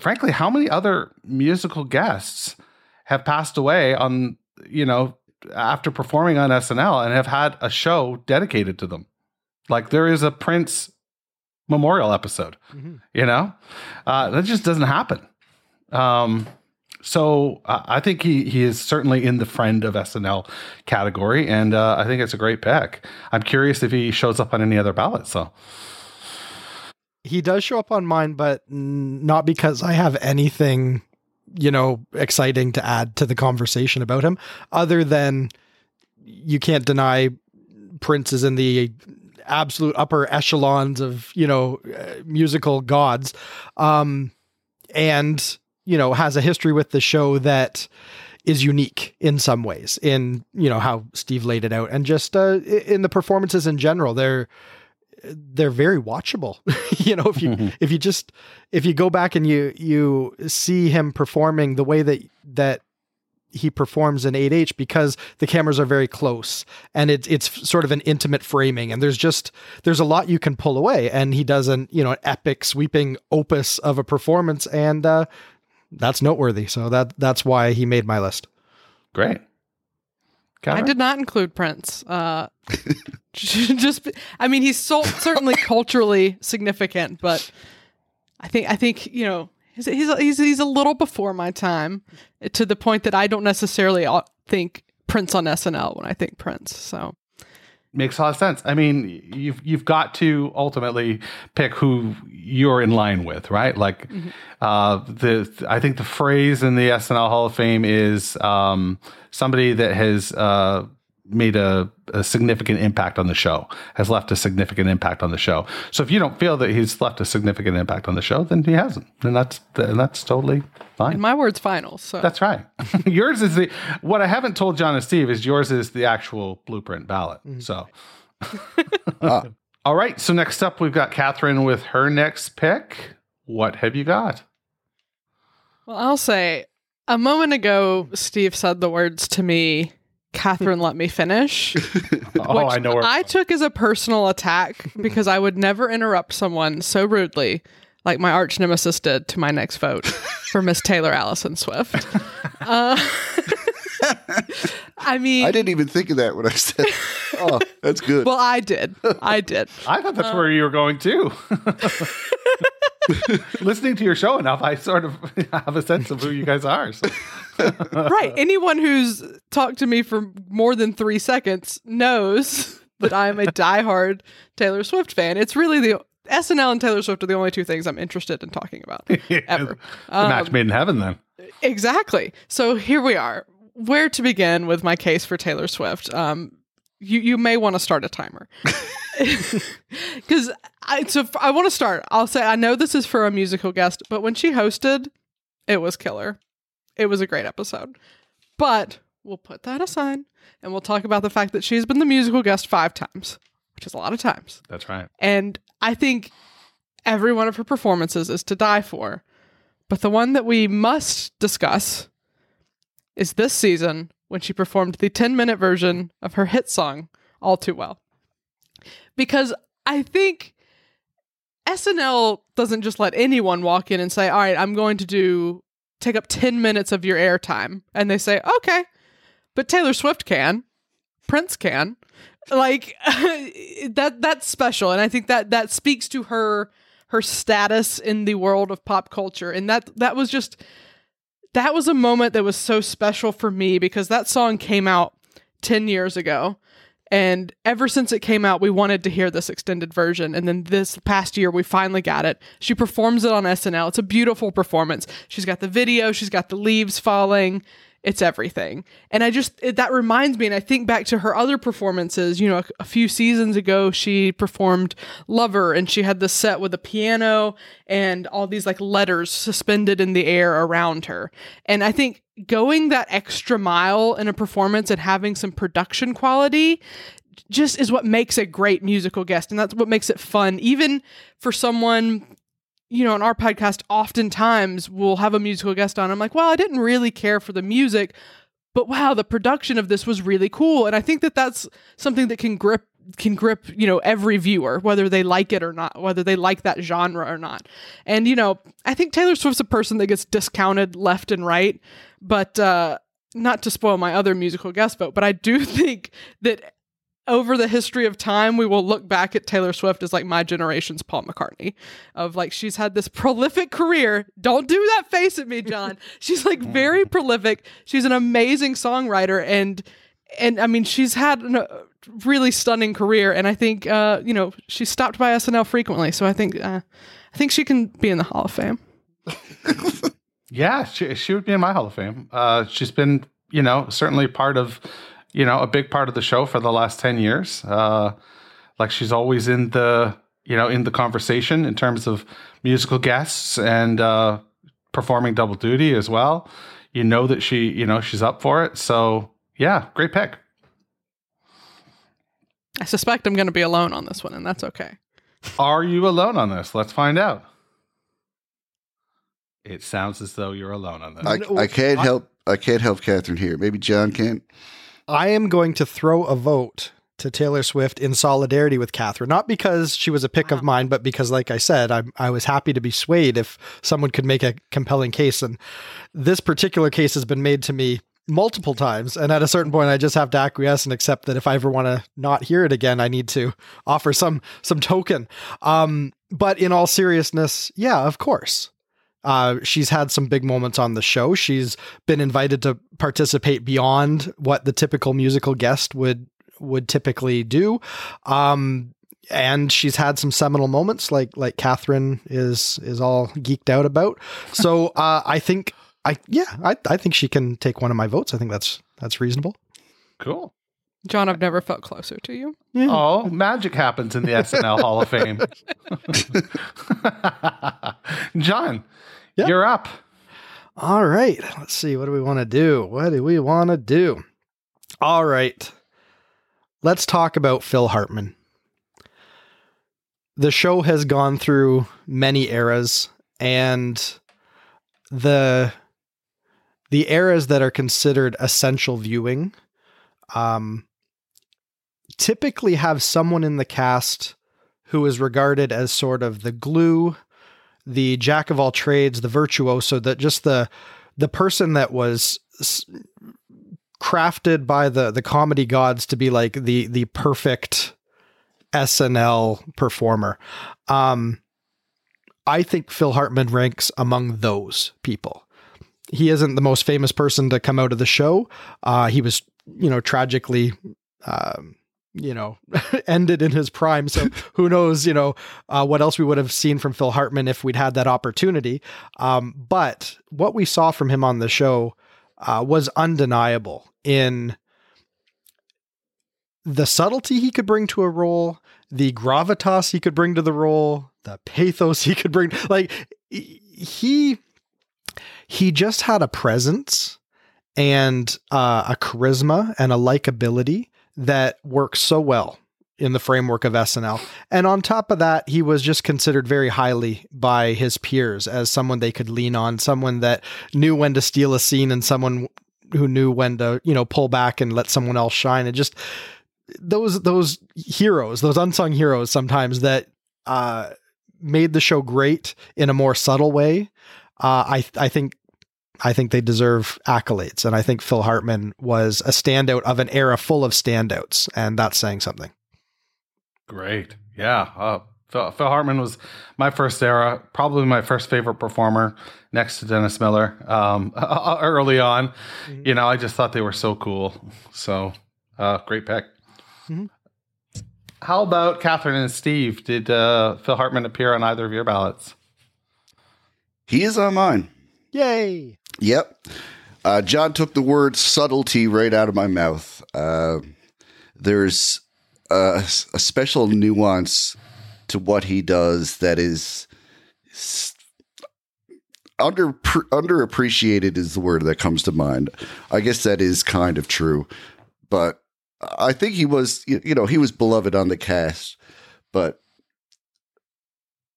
frankly, how many other musical guests have passed away on, you know, after performing on SNL and have had a show dedicated to them? Like there is a Prince memorial episode, you know, uh, that just doesn't happen. Um, so uh, I think he he is certainly in the friend of SNL category, and uh, I think it's a great pick. I'm curious if he shows up on any other ballots. So He does show up on mine, but n- not because I have anything, you know, exciting to add to the conversation about him, other than you can't deny Prince is in the absolute upper echelons of, you know, uh, musical gods. Um, and, you know, has a history with the show that is unique in some ways in, you know, how Steve laid it out and just uh, in the performances in general. They're, they're very watchable. you know, if you if you just if you go back and you you see him performing the way that that he performs in 8H because the cameras are very close and it's it's sort of an intimate framing and there's just there's a lot you can pull away and he does an you know an epic sweeping opus of a performance and uh that's noteworthy so that that's why he made my list great. I did not include Prince. Uh, just, I mean, he's so, certainly culturally significant, but I think, I think you know, he's, he's he's he's a little before my time, to the point that I don't necessarily think Prince on SNL when I think Prince. So makes a lot of sense. I mean, you've you've got to ultimately pick who you're in line with, right? Like, uh, the I think the phrase in the SNL Hall of Fame is um, somebody that has uh, made a, a significant impact on the show, has left a significant impact on the show. So if you don't feel that he's left a significant impact on the show, then he hasn't, and that's and that's totally fine. and my word's final. So That's right. yours is the what I haven't told John and Steve is yours is the actual blueprint ballot. Mm-hmm. So, ah. all right. So next up, we've got Catherine with her next pick. What have you got? Well, I'll say a moment ago, Steve said the words to me, Catherine, let me finish. Oh, which I know where. I took as a personal attack because I would never interrupt someone so rudely like my arch nemesis did to my next vote for Miss Taylor Alison Swift. Uh, I mean, I didn't even think of that when I said, "Oh, that's good." well, I did. I did. I thought that's where you were going too. Listening to your show enough, I sort of have a sense of who you guys are. So. right. Anyone who's talked to me for more than three seconds knows that I'm a diehard Taylor Swift fan. It's really the SNL and Taylor Swift are the only two things I'm interested in talking about ever. The match made in heaven, then. Exactly. So here we are. Where to begin with my case for Taylor Swift? Um, you you may want to start a timer because I so I want to start. I'll say I know this is for a musical guest, but when she hosted, it was killer. It was a great episode. But we'll put that aside and we'll talk about the fact that she's been the musical guest five times, which is a lot of times. That's right. And I think every one of her performances is to die for. But the one that we must discuss is this season when she performed the 10 minute version of her hit song, All Too Well. Because I think SNL doesn't just let anyone walk in and say, All right, I'm going to do take up 10 minutes of your airtime. And they say, Okay. But Taylor Swift can. Prince can like that that's special and i think that that speaks to her her status in the world of pop culture and that that was just that was a moment that was so special for me because that song came out 10 years ago. And ever since it came out we wanted to hear this extended version. And then this past year we finally got it. She performs it on snl it's a beautiful performance. She's got the video. She's got the leaves falling it's everything. And I just, it, that reminds me, and I think back to her other performances. You know, a, a, few seasons ago, she performed Lover and she had the set with a piano and all these like letters suspended in the air around her. And I think going that extra mile in a performance and having some production quality just is what makes a great musical guest. And that's what makes it fun, even for someone you know, on our podcast, oftentimes we'll have a musical guest on. I'm like, well, I didn't really care for the music, but wow, the production of this was really cool. And I think that that's something that can grip can grip you know every viewer whether they like it or not whether they like that genre or not and you know i think taylor swift's a person that gets discounted left and right but uh not to spoil my other musical guest vote but i do think that over the history of time, we will look back at Taylor Swift as like my generation's Paul McCartney. Of like, she's had this prolific career. Don't do that face at me, John. she's like very prolific. She's an amazing songwriter, and and I mean, she's had a really stunning career. And I think, uh, you know, she stopped by SNL frequently, so I think, uh, I think she can be in the Hall of Fame. yeah, she she would be in my Hall of Fame. Uh, she's been, you know, certainly part of you know, a big part of the show for the last 10 years. Uh, like she's always in the, you know, in the conversation in terms of musical guests and uh, performing double duty as well. You know that she, you know, she's up for it. So, yeah, great pick. I suspect I'm going to be alone on this one, and that's okay. Are you alone on this? Let's find out. It sounds as though you're alone on this. I, I can't help. I can't help Catherine here. Maybe John can. I am going to throw a vote to Taylor Swift in solidarity with Catherine, not because she was a pick wow. of mine, but because, like I said, I, I was happy to be swayed if someone could make a compelling case. And this particular case has been made to me multiple times. And at a certain point, I just have to acquiesce and accept that if I ever want to not hear it again, I need to offer some some token. Um, but in all seriousness, yeah, of course. Uh, she's had some big moments on the show. She's been invited to participate beyond what the typical musical guest would would typically do. Um, and she's had some seminal moments like like Catherine is is all geeked out about. So uh, I think I yeah I, I think she can take one of my votes. I think that's that's reasonable. Cool. John, I've never felt closer to you. Oh, magic happens in the SNL Hall of Fame. John, Yeah. you're up. All right, let's see. What do we want to do? What do we want to do? All right, let's talk about Phil Hartman. The show has gone through many eras, and the the eras that are considered essential viewing um, typically have someone in the cast who is regarded as sort of the glue, the jack of all trades, the virtuoso, that just the the person that was crafted by the the comedy gods to be like the the perfect SNL performer. Um, I think Phil Hartman ranks among those people. He isn't the most famous person to come out of the show. Uh, he was, you know, tragically, um, you know, ended in his prime. So who knows, you know, uh, what else we would have seen from Phil Hartman if we'd had that opportunity. Um, but what we saw from him on the show uh, was undeniable in the subtlety he could bring to a role, the gravitas he could bring to the role, the pathos he could bring. Like he he just had a presence and uh, a charisma and a likability that works so well in the framework of SNL. And on top of that, he was just considered very highly by his peers as someone they could lean on, someone that knew when to steal a scene and someone who knew when to, you know, pull back and let someone else shine. And just those those heroes, those unsung heroes sometimes that uh made the show great in a more subtle way. Uh I I think I think they deserve accolades. And I think Phil Hartman was a standout of an era full of standouts. And that's saying something. Great. Yeah. Uh, Phil, Phil Hartman was my first era, probably my first favorite performer next to Dennis Miller um, early on. Mhm. You know, I just thought they were so cool. So, uh, great pick. Mhm. How about Catherine and Steve? Did uh, Phil Hartman appear on either of your ballots? He is on mine. Yay. Yep. Uh, John took the word subtlety right out of my mouth. Uh, there's a, a special nuance to what he does that is under underappreciated is the word that comes to mind. I guess that is kind of true, but I think he was you you know he was beloved on the cast, but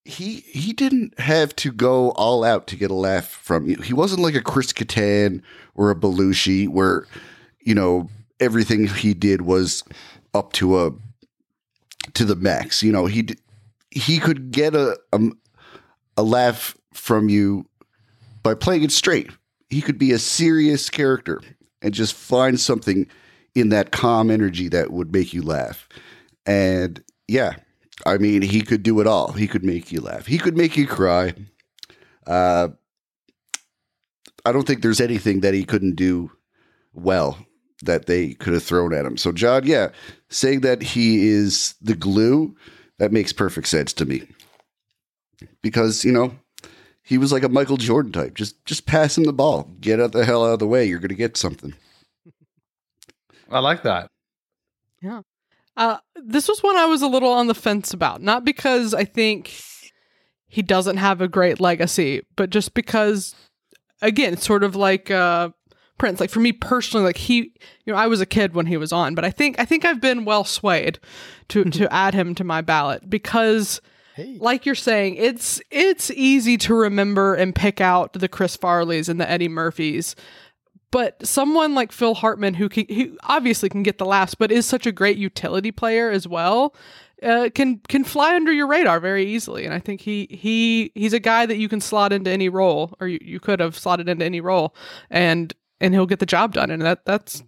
he he didn't have to go all out to get a laugh from you. He wasn't like a Chris Kattan or a Belushi where you know everything he did was up to a to the max. You know he he could get a a, a laugh from you by playing it straight. He could be a serious character and just find something in that calm energy that would make you laugh. And yeah, I mean, he could do it all. He could make you laugh. He could make you cry. Uh, I don't think there's anything that he couldn't do well that they could have thrown at him. So, John, yeah, saying that he is the glue, that makes perfect sense to me. Because, you know, he was like a Michael Jordan type. Just just pass him the ball. Get out the hell out of the way. You're going to get something. I like that. Uh, this was one I was a little on the fence about, not because I think he doesn't have a great legacy, but just because, again, it's sort of like uh, Prince. Like for me personally, like he, you know, I was a kid when he was on, but I think I think I've been well swayed to to add him to my ballot because Hey. like you're saying, it's it's easy to remember and pick out the Chris Farleys and the Eddie Murphys. But someone like Phil Hartman, who can, who obviously can get the laughs, but is such a great utility player as well, uh, can can fly under your radar very easily. And I think he he he's a guy that you can slot into any role, or you, you could have slotted into any role, and and he'll get the job done. And that that's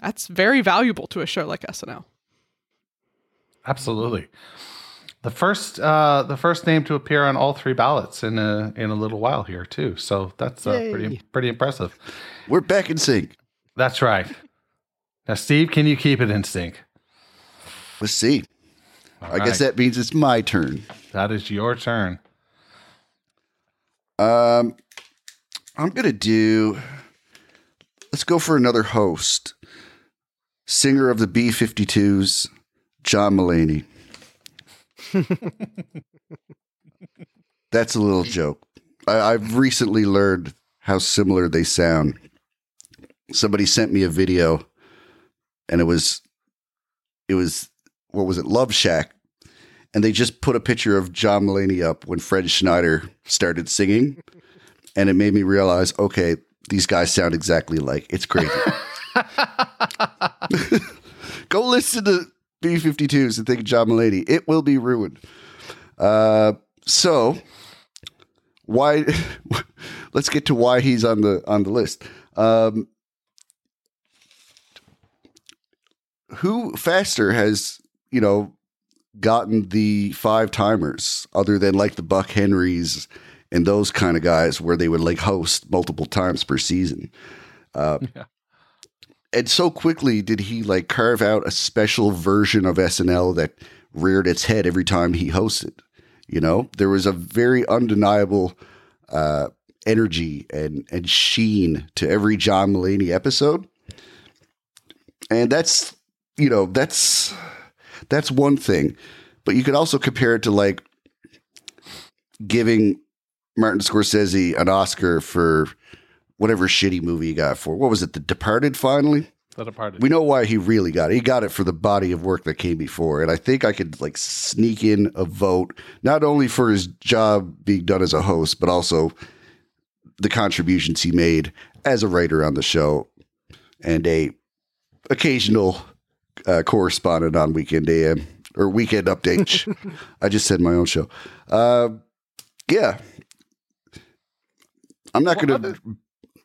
that's very valuable to a show like SNL. Absolutely. The first, uh, the first name to appear on all three ballots in a in a little while here too. So that's uh, pretty pretty impressive. We're back in sync. That's right. Now, Steve, can you keep it in sync? Let's see. All I guess that means it's my turn. that is your turn. Um, I'm gonna do. Let's go for another host. Singer of the B-52s, John Mulaney. That's a little joke. I, I've recently learned how similar they sound. Somebody sent me a video, and it was, it was, what was it, Love Shack, and they just put a picture of John Mulaney up when Fred Schneider started singing, and it made me realize, okay, these guys sound exactly like. It's crazy. Go listen to B52s and think of John Mulaney. It will be ruined. Uh, so why? let's get to why he's on the on the list. Um, who faster has you know gotten the five timers other than like the Buck Henrys and those kind of guys where they would like host multiple times per season. Uh, Yeah. And so quickly did he like carve out a special version of SNL that reared its head every time he hosted. You know, there was a very undeniable uh, energy and and sheen to every John Mulaney episode, and that's you know that's that's one thing, but you could also compare it to like giving Martin Scorsese an Oscar for whatever shitty movie he got for. What was it? The Departed. Finally, The Departed. we know why he really got it. He got it for the body of work that came before, and I think I could like sneak in a vote not only for his job being done as a host, but also the contributions he made as a writer on the show and a occasional uh, correspondent on Weekend AM or Weekend Update. I just said my own show. Uh, yeah, I'm not Well, going to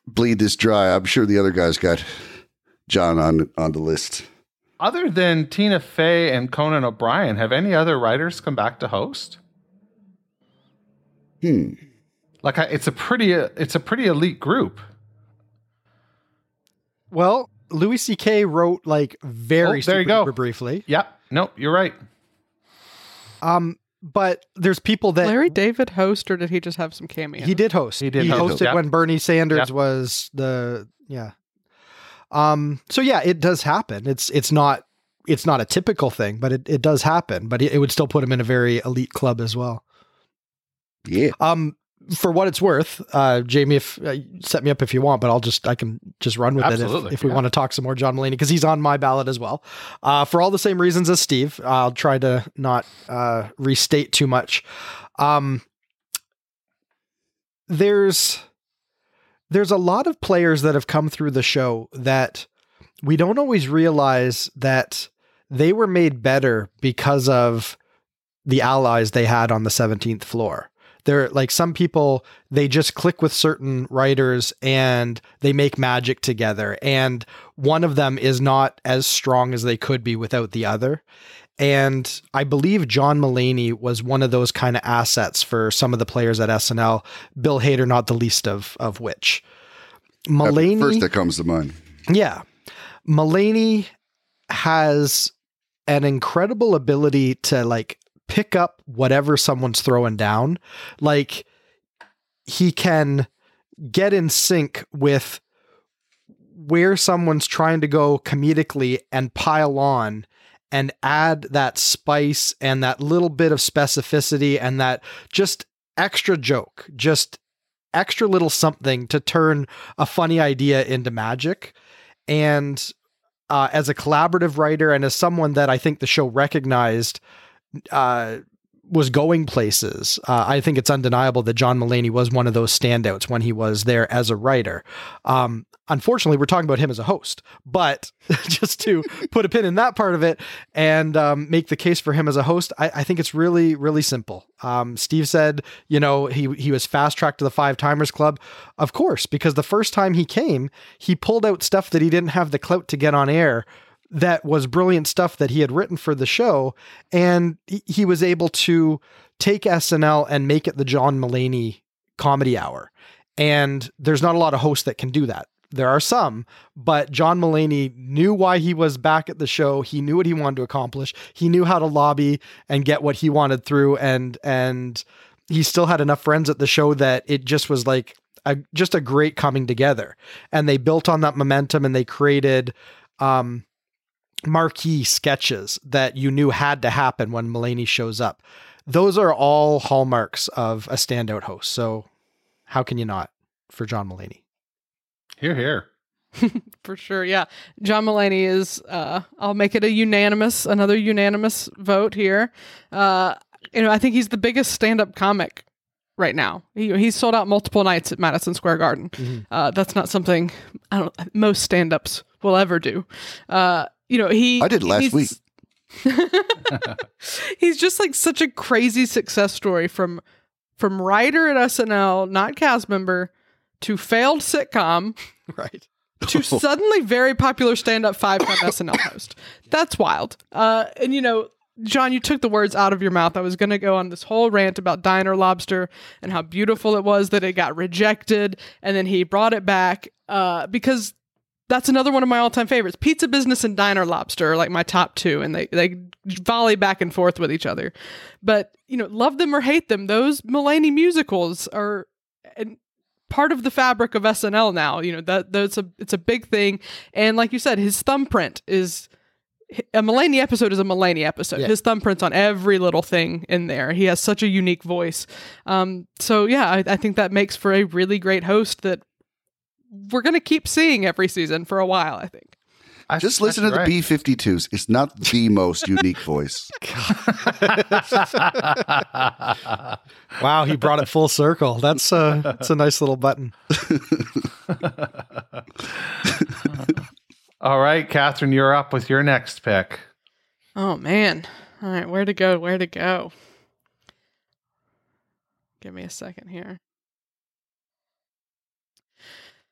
bleed this dry. I'm sure the other guys got John on on the list. Other than Tina Fey and Conan O'Brien, have any other writers come back to host? Hmm. Like, I, it's a pretty, uh, it's a pretty elite group. Well, Louis C.K. wrote like very Oh, there you go. duper briefly. Yep. Nope. You're right. Um, but there's people that Larry David host, or did he just have some cameo? he did host. He did host, hosted yeah. when Bernie Sanders Yeah. was the yeah. Um. So yeah, it does happen. It's it's not it's not a typical thing, but it, it does happen. But it, it would still put him in a very elite club as well. Yeah. Um. For what it's worth, uh, Jamie, if uh, set me up if you want, but I'll just I can just run with it if, if we yeah. want to talk some more John Mulaney because he's on my ballot as well. Uh, for all the same reasons as Steve, I'll try to not uh, restate too much. Um, there's there's a lot of players that have come through the show that we don't always realize that they were made better because of the allies they had on the 17th floor. They're like some people, they just click with certain writers and they make magic together. And one of them is not as strong as they could be without the other. And I believe John Mulaney was one of those kind of assets for some of the players at SNL. Bill Hader, not the least of of which. Mulaney, First that comes to mind. yeah, Mulaney has an incredible ability to like pick up whatever someone's throwing down. Like he can get in sync with where someone's trying to go comedically and pile on and add that spice and that little bit of specificity and that just extra joke, just extra little something to turn a funny idea into magic. And uh, as a collaborative writer and as someone that I think the show recognized uh, was going places. Uh, I think it's undeniable that John Mulaney was one of those standouts when he was there as a writer. Um, unfortunately, we're talking about him as a host, but just to put a pin in that part of it and um, make the case for him as a host, I, I think it's really, really simple. Um, Steve said, you know, he he was fast tracked to the Five Timers Club, of course, because the first time he came, he pulled out stuff that he didn't have the clout to get on air that was brilliant stuff that he had written for the show. And he was able to take SNL and make it the John Mulaney comedy hour. And there's not a lot of hosts that can do that. There are some, but John Mulaney knew why he was back at the show. He knew what he wanted to accomplish. He knew how to lobby and get what he wanted through and and he still had enough friends at the show that it just was like a, just a great coming together. And they built on that momentum and they created um marquee sketches that you knew had to happen when Mulaney shows up. Those are all hallmarks of a standout host. So how can you not for John Mulaney? Here, here. For sure, yeah. John Mulaney is. Uh, I'll make it a unanimous, another unanimous vote here. Uh, you know, I think he's the biggest stand-up comic right now. He, he's sold out multiple nights at Madison Square Garden. Mm-hmm. Uh, that's not something I don't most stand-ups will ever do. Uh, you know, he. I did last week. he's just like such a crazy success story from from writer at SNL, not cast member, to failed sitcom, Right. to suddenly very popular stand-up five-time SNL host. That's wild. Uh, and you know, John, you took the words out of your mouth. I was going to go on this whole rant about Diner Lobster and how beautiful it was that it got rejected, and then he brought it back uh, because that's another one of my all-time favorites. Pizza Business and Diner Lobster are like my top two, and they they volley back and forth with each other. But you know, love them or hate them, those Mulaney musicals are and part of the fabric of SNL now. You know that that's a it's a big thing, and like you said, his thumbprint is a Mulaney episode is a Mulaney episode. Yeah. His thumbprint's on every little thing in there. He has such a unique voice. Um, so yeah, I, I think that makes for a really great host that we're gonna keep seeing every season for a while. I think. I Just think listen to the that's B 52s. It's not the most unique voice. Wow, he brought it full circle. That's a that's a nice little button. All right, Catherine, you're up with your next pick. Oh man. All right, where to go? Where to go? Give me a second here.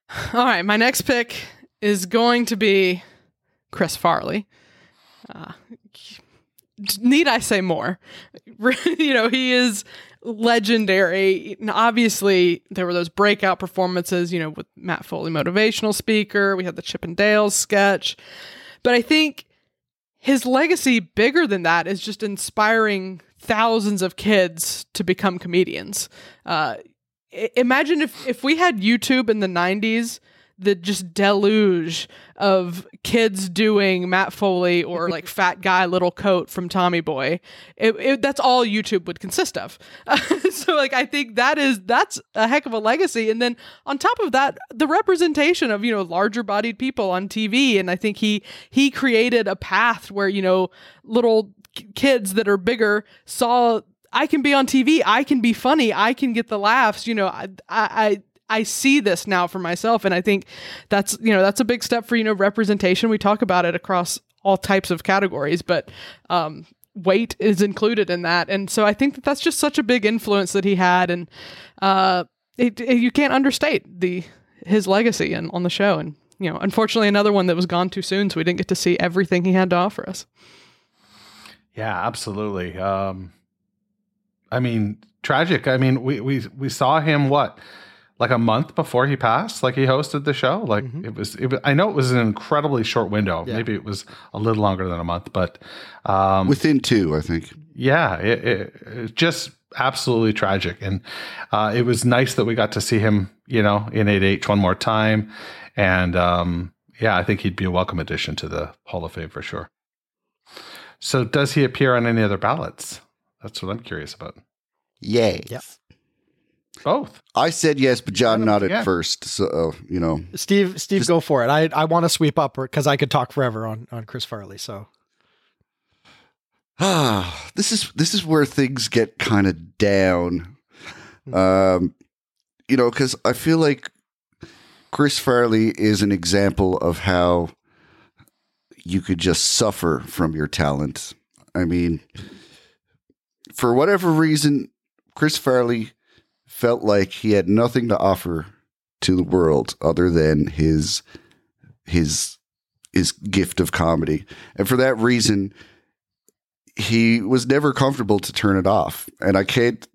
All right, my next pick is going to be Chris Farley. Uh, need I say more? you know, he is legendary. And obviously, there were those breakout performances, you know, with Matt Foley, motivational speaker. We had the Chippendales sketch. But I think his legacy bigger than that is just inspiring thousands of kids to become comedians. Uh, imagine if if we had YouTube in the '90s, the just deluge of kids doing Matt Foley or like Fat Guy Little Coat from Tommy Boy. It, it, that's all YouTube would consist of. so like I think that is that's a heck of a legacy. And then on top of that, the representation of you know larger bodied people on TV. And I think he he created a path where you know little kids that are bigger saw I can be on TV. I can be funny. I can get the laughs. You know, I, I, I see this now for myself, and I think that's you know that's a big step for you know representation. We talk about it across all types of categories, but um, weight is included in that, and so I think that that's just such a big influence that he had, and uh, it, it- you can't understate the his legacy and on the show, and you know, unfortunately, another one that was gone too soon, so we didn't get to see everything he had to offer us. Yeah, absolutely. Um, I mean, tragic. I mean, we we we saw him what like a month before he passed. Like he hosted the show. Like it was. It was. I know it was an incredibly short window. Yeah. Maybe it was a little longer than a month, but um, Within two, I think. yeah, it, it, it just absolutely tragic. And uh, it was nice that we got to see him, you know, in 8H one more time. And um, yeah, I think he'd be a welcome addition to the Hall of Fame for sure. So, does he appear on any other ballots? That's what I'm curious about. Yay. Yep. Both. I said yes, but John Yeah, nodded yeah. first. So, uh, you know, Steve, Steve, go for it. I I want to sweep up because I could talk forever on on Chris Farley. So ah, this is this is where things get kind of down. Um, you know, because I feel like Chris Farley is an example of how you could just suffer from your talent. I mean, for whatever reason, Chris Farley felt like he had nothing to offer to the world other than his his his gift of comedy. And for that reason, he was never comfortable to turn it off. And I can't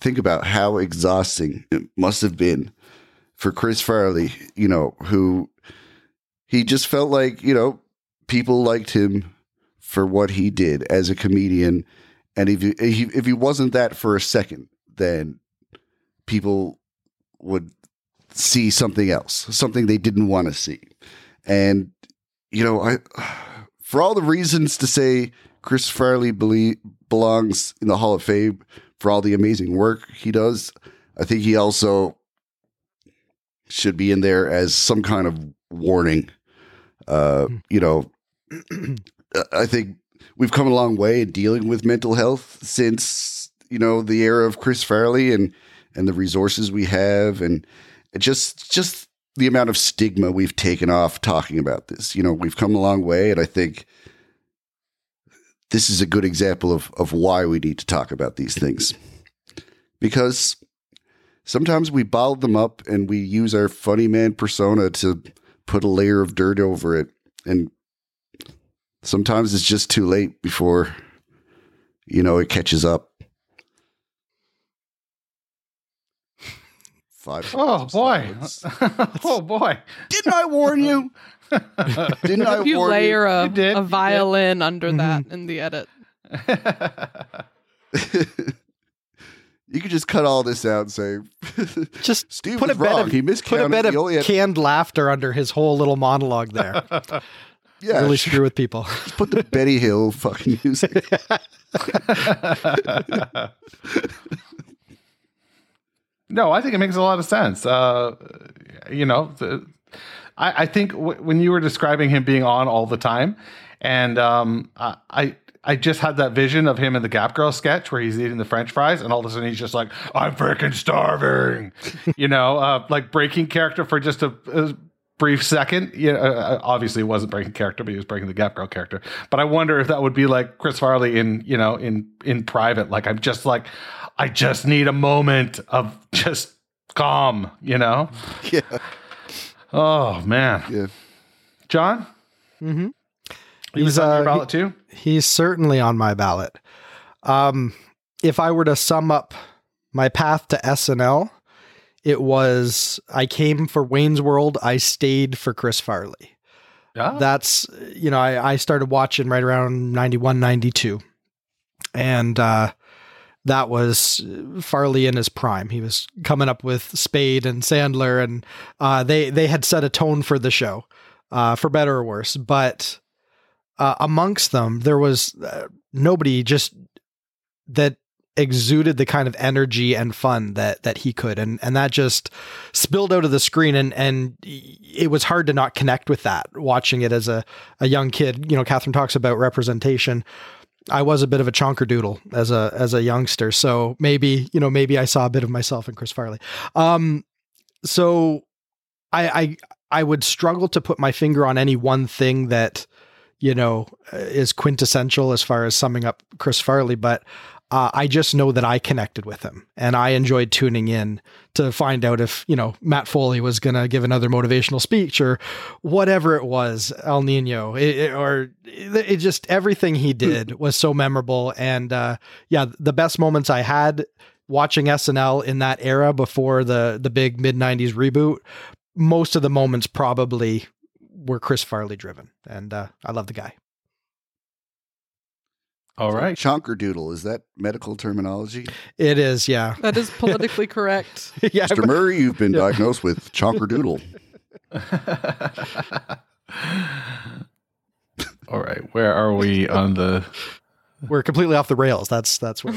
think about how exhausting it must have been for Chris Farley, you know, who he just felt like, you know, people liked him for what he did as a comedian. And if he, if he wasn't that for a second, then people would see something else, something they didn't want to see. And you know, I for all the reasons to say Chris Farley believe, belongs in the Hall of Fame for all the amazing work he does, I think he also should be in there as some kind of warning. Uh, you know, I think we've come a long way in dealing with mental health since you know the era of Chris Farley and and the resources we have and just just the amount of stigma we've taken off talking about this. You know, we've come a long way, and I think this is a good example of of why we need to talk about these things because sometimes we bottle them up and we use our funny man persona to put a layer of dirt over it and sometimes it's just too late before you know it catches up five Oh boy. oh boy. didn't i warn you didn't i If you warn layer You a, did, a you did. violin under mm-hmm. that in the edit. you you could just cut all this out and say Just Steve put was a bit wrong. of he put a bit of had- canned laughter under his whole little monologue there. Yeah really sure. screw with people. Just put the Benny Hill fucking music No, I think it makes a lot of sense. Uh, you know, the, I, I think w- when you were describing him being on all the time, and um, I, I I just had that vision of him in the Gap Girl sketch where he's eating the French fries, and all of a sudden he's just like, "I'm freaking starving," you know, uh, like breaking character for just a, a brief second. You know, uh, obviously it wasn't breaking character, but he was breaking the Gap Girl character. But I wonder if that would be like Chris Farley in you know in in private. Like I'm just like, I just need a moment of just calm. You know. yeah Oh man, yeah John, Mm-hmm. he was He's, on uh, your ballot too. He's certainly on my ballot. Um, if I were to sum up my path to SNL, it was I came for Wayne's World, I stayed for Chris Farley. Yeah. That's, you know, I, I started watching right around 91, 92. And uh, that was Farley in his prime. He was coming up with Spade and Sandler, and uh, they, they had set a tone for the show, uh, for better or worse. But uh, amongst them, there was uh, nobody just that exuded the kind of energy and fun that that he could. And and that just spilled out of the screen. And and it was hard to not connect with that watching it as a a young kid. You know Catherine talks about representation. I was a bit of a chonker doodle as a as a youngster. So maybe you know maybe I saw a bit of myself in Chris Farley. Um so I I I would struggle to put my finger on any one thing that you know uh, is quintessential as far as summing up Chris Farley but uh, I just know that I connected with him and I enjoyed tuning in to find out if, you know, Matt Foley was going to give another motivational speech or whatever it was, El Nino, it, it- or it, it just everything he did was so memorable. And uh, yeah, the best moments I had watching SNL in that era before the, the big mid 90s reboot, most of the moments probably were Chris Farley driven. And uh, I love the guy. All right. chonker doodle is that medical terminology It is, yeah. That is politically correct. yeah. Mr. Murray you've been diagnosed with chonker doodle All right. Where are we on the? We're completely off the rails. That's that's what.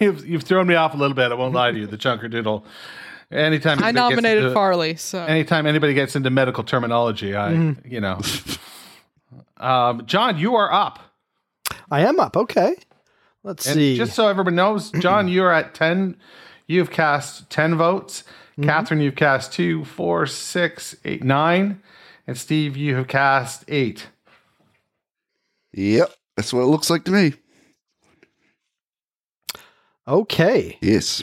you've, you've thrown me off a little bit. I won't lie to you. The chunker doodle. Anytime I nominated into- Farley, so Anytime anybody gets into medical terminology, I you know. Um, John, you are up. I am up. Okay. Let's And see. just so everybody knows, John, you're at 10. You've cast 10 votes. Mm-hmm. Catherine, you've cast two, four, six, eight, nine. And Steve, you have cast eight. Yep, that's what it looks like to me. okay. Yes.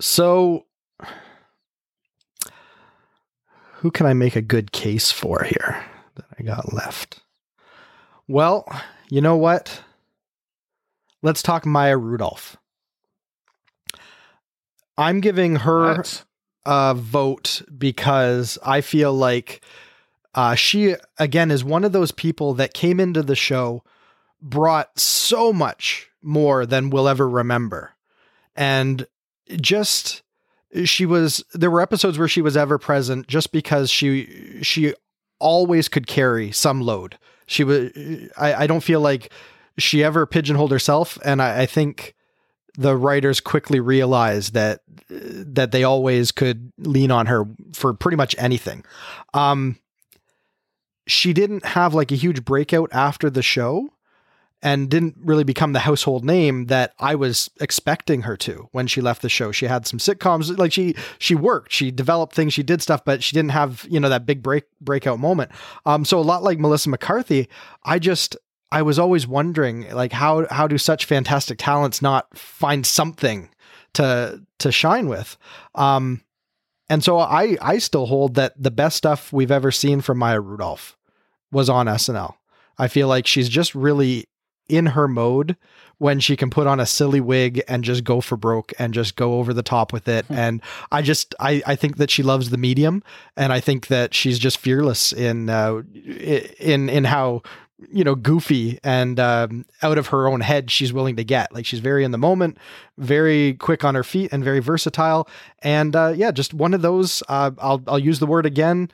So, who can I make a good case for here that I got left? Well, you know what? Let's talk Maya Rudolph. I'm giving her That's- a vote because I feel like uh, she, again, is one of those people that came into the show, brought so much more than we'll ever remember. And just she was there were episodes where she was ever present just because she she always could carry some load. She was i, I don't feel like she ever pigeonholed herself. And I, I think the writers quickly realized that that they always could lean on her for pretty much anything. Um she didn't have like a huge breakout after the show and didn't really become the household name that I was expecting her to when she left the show. She had some sitcoms, like she she worked, she developed things, she did stuff, but she didn't have you know that big break breakout moment. Um, so a lot like Melissa McCarthy, I just I was always wondering like how how do such fantastic talents not find something to to shine with? Um, and so I I still hold that the best stuff we've ever seen from Maya Rudolph was on SNL. I feel like she's just really in her mode when she can put on a silly wig and just go for broke and just go over the top with it. and I just I I think that she loves the medium and I think that she's just fearless in uh, in in how you know goofy and um, out of her own head she's willing to get. Like she's very in the moment, very quick on her feet, and very versatile. And uh, yeah, just one of those. Uh, I'll I'll use the word again.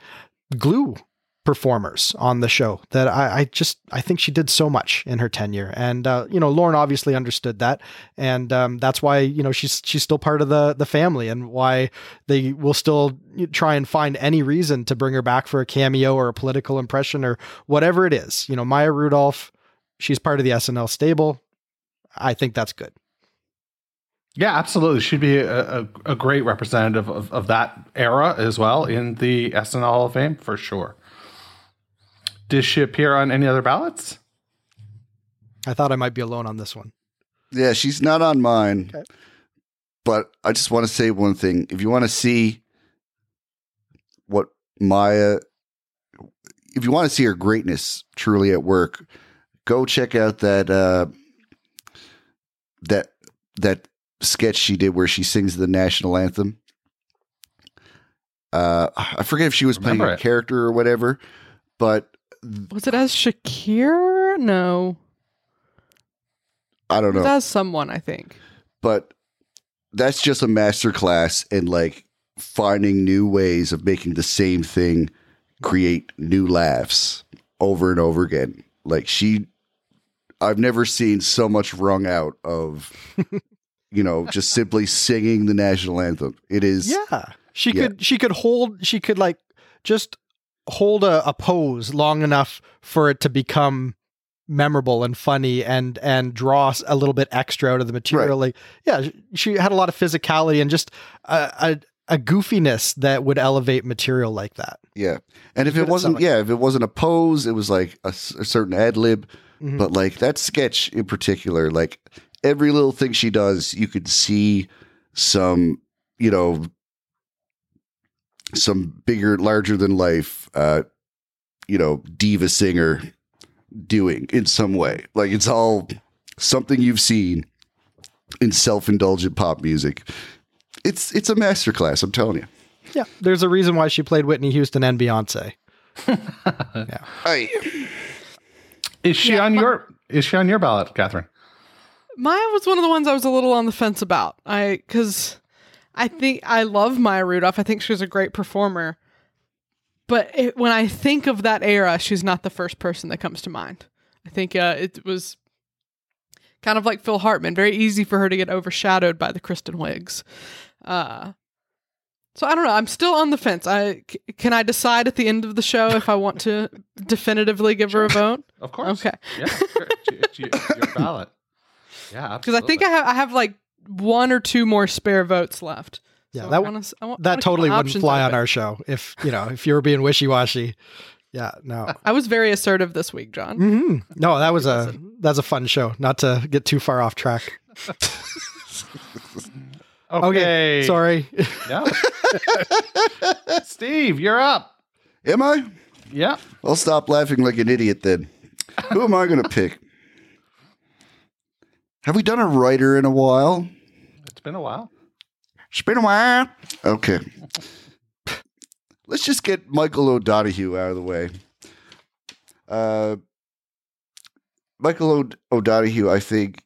Glue performers on the show that I, I just I think she did so much in her tenure. And uh, you know Lorne obviously understood that. And um, that's why you know she's she's still part of the the family and why they will still try and find any reason to bring her back for a cameo or a political impression or whatever it is. You know Maya Rudolph she's part of the SNL stable. I think that's good. Yeah, absolutely. She'd be a, a, a great representative of, of that era as well in the SNL Hall of Fame for sure. Does she appear on any other ballots? I thought I might be alone on this one Yeah, she's not on mine. Okay. But I just want to say one thing. If you want to see what Maya, if you want to see her greatness truly at work, go check out that uh, that that sketch she did where she sings the national anthem. Uh, I forget if she was playing Remember a character or whatever, but Was it as Shakir? No. I don't know. as someone, I think. but that's just a masterclass in like finding new ways of making the same thing create new laughs over and over again like she i've never seen so much wrung out of you know just simply singing the national anthem it is Yeah. She Yeah. could she could hold she could like just hold a, a pose long enough for it to become memorable and funny and and draw a little bit extra out of the material. Like yeah, she had a lot of physicality and just a, a, a goofiness that would elevate material like that. yeah and if Good it wasn't yeah if it wasn't a pose it was like a certain ad lib Mhm. but like that sketch in particular like every little thing she does you could see some you know some bigger larger than life uh you know diva singer doing in some way like it's all something you've seen in self-indulgent pop music it's it's a masterclass i'm telling you Yeah, there's a reason why she played Whitney Houston and Beyonce. Hey. Is she Yeah, on my- your is she on your ballot, Catherine? Maya was one of the ones I was a little on the fence about. I because I think I love Maya Rudolph. I think she's a great performer. But it, when I think of that era, she's not the first person that comes to mind. I think uh, it was kind of like Phil Hartman, very easy for her to get overshadowed by the Kristen Wiigs. Uh, So I don't know. I'm still on the fence. I c- can I decide at the end of the show if I want to definitively give her a vote Of course. Okay. Yeah. sure. It's, you- it's your ballot. Yeah. because I think I have I have like one or two more spare votes left. Yeah, So that I w- wanna s- I want- I that wanna totally wouldn't fly on our show if you know if you were being wishy washy. Yeah, no, I was very assertive this week, John. hmm no, that was a that's a fun show. Not to get too far off track. Okay. sorry. Yeah. Steve, you're up. Am I? Yeah. I'll stop laughing like an idiot then. Who am I going to pick? Have we done a writer in a while? It's been a while. It's been a while. Okay. Let's just get Michael O'Donoghue out of the way. Uh, Michael o- O'Donoghue, I think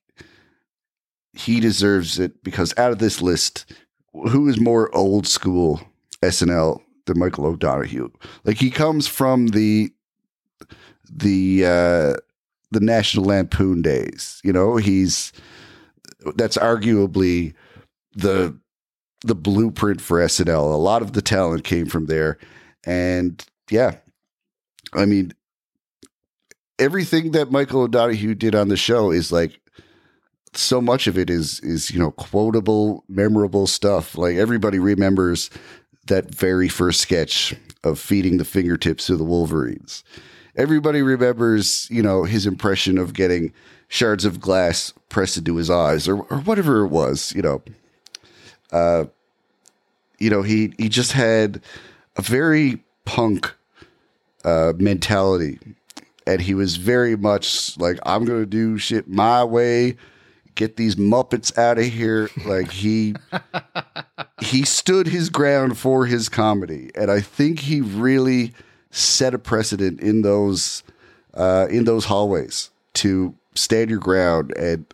he deserves it because out of this list, who is more old school SNL than Michael O'Donoghue? Like he comes from the the uh, the National Lampoon days. You know, he's that's arguably the the blueprint for SNL. A lot of the talent came from there. And yeah, I mean, everything that Michael O'Donoghue did on the show is like so much of it is is you know quotable, memorable stuff. Like everybody remembers that very first sketch of feeding the fingertips to the Wolverines. Everybody remembers, you know, his impression of getting shards of glass pressed into his eyes or, or whatever it was, you know. Uh, you know, he he just had a very punk uh, mentality, and he was very much like, "I'm gonna do shit my way, get these Muppets out of here." Like he he stood his ground for his comedy, and I think he really set a precedent in those uh, in those hallways to stand your ground and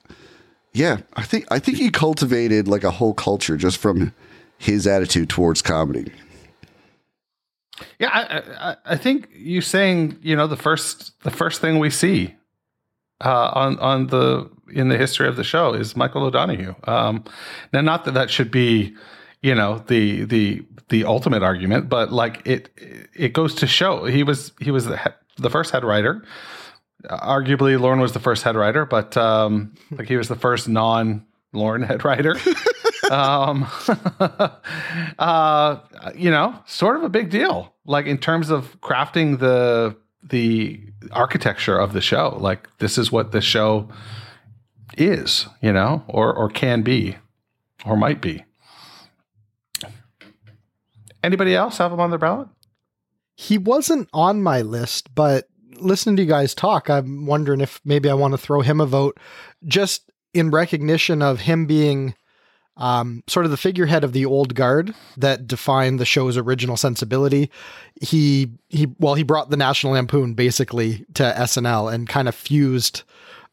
yeah, I think I think he cultivated like a whole culture just from his attitude towards comedy. Yeah, I, I, I think you saying you know the first the first thing we see uh, on on the in the history of the show is Michael O'Donoghue. Um, now, not that that should be you know the the the ultimate argument, but like it it goes to show he was he was the he- the first head writer. Arguably, Lorne was the first head writer, but um, like he was the first non Lorne head writer. um, uh, you know, sort of a big deal. Like in terms of crafting the the architecture of the show. Like this is what the show is, you know, or or can be, or might be. Anybody else have him on their ballot? He wasn't on my list, but listening to you guys talk, I'm wondering if maybe I want to throw him a vote just in recognition of him being um, sort of the figurehead of the old guard that defined the show's original sensibility. He he well, he brought the National Lampoon basically to SNL and kind of fused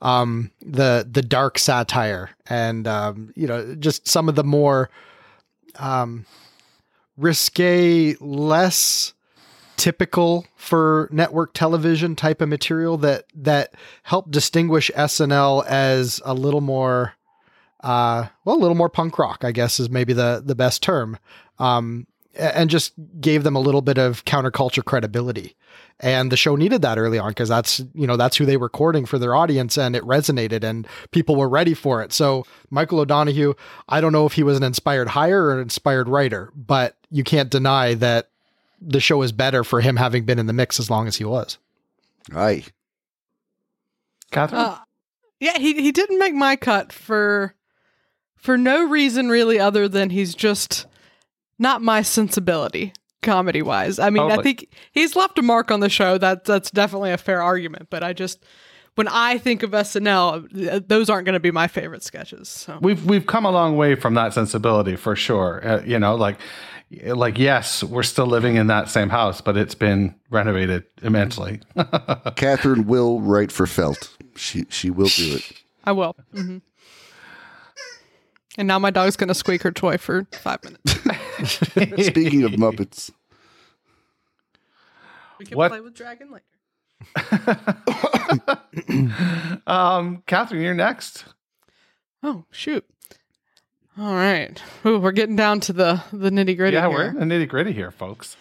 um, the the dark satire and um, you know just some of the more um, risque, less typical for network television type of material that that helped distinguish SNL as a little more uh well a little more punk rock I guess is maybe the the best term. Um and just gave them a little bit of counterculture credibility. And the show needed that early on because that's you know that's who they were courting for their audience and it resonated and people were ready for it. So michael o'donoghue i don't know if he was an inspired hire or an inspired writer but you can't deny that the show is better for him having been in the mix as long as he was Aye. Catherine? Uh, yeah, he he didn't make my cut for for no reason really other than he's just not my sensibility comedy wise. I mean, I think he's left a mark on the show. That that's definitely a fair argument, but I just when I think of SNL, th- those aren't going to be my favorite sketches. So. we've we've come a long way from that sensibility for sure. Uh, you know, like like yes, we're still living in that same house, but it's been renovated immensely. Catherine will write for Felt. She she will do it. I will. hmm And now my dog's going to squeak her toy for five minutes. Speaking of Muppets, We can What- play with Dragon later. um, Catherine, you're next. Oh shoot. All right. Ooh, we're getting down to the the nitty gritty. Yeah, here. we're in the nitty gritty here, folks.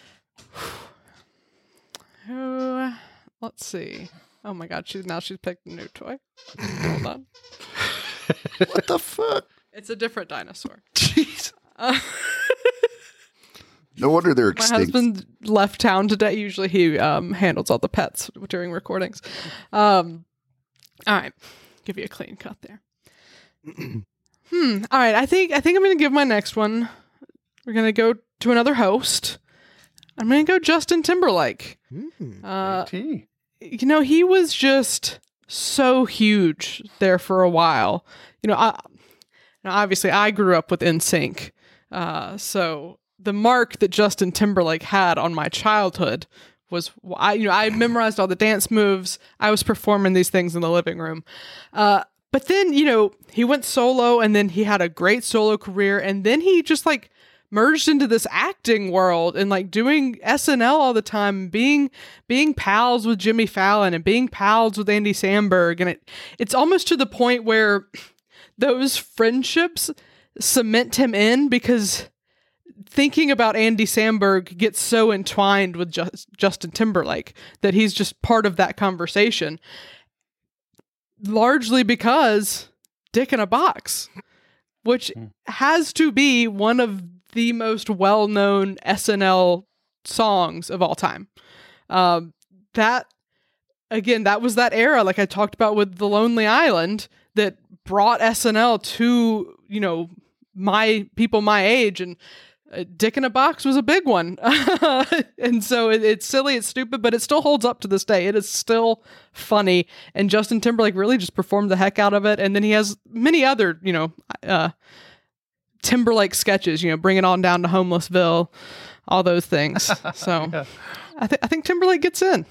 Who? Let's see. Oh my God! She's now she's picked a new toy. Hold on. What the fuck? It's a different dinosaur. Jeez. Uh, No wonder they're extinct. my extinct. husband left town today. Usually he um, handles all the pets during recordings. Um, all right, give you a clean cut there. hmm. All right. I think I think I'm gonna give my next one. We're gonna go to another host. I'm gonna go Justin Timberlake. Uh, you know, he was just so huge there for a while. You know, I, obviously I grew up with NSYNC, uh, so the mark that Justin Timberlake had on my childhood was I, you know, I memorized all the dance moves. I was performing these things in the living room. Uh, but then, you know, he went solo and then he had a great solo career and then he just like merged into this acting world and like doing SNL all the time, being being pals with Jimmy Fallon and being pals with Andy Samberg. And it it's almost to the point where those friendships cement him in because thinking about Andy Samberg gets so entwined with Just, Justin Timberlake that he's just part of that conversation largely because Dick in a Box, which has to be one of the most well known SNL songs of all time. Um, that, again, that was that era, like I talked about with The Lonely Island, that brought SNL to, you know, my people my age. And Dick in a Box was a big one. and so it, it's silly, it's stupid, but it still holds up to this day. It is still funny. And Justin Timberlake really just performed the heck out of it. And then he has many other, you know, uh, Timberlake sketches, you know, bring it on down to Homelessville, all those things. So I, th- I think Timberlake gets in.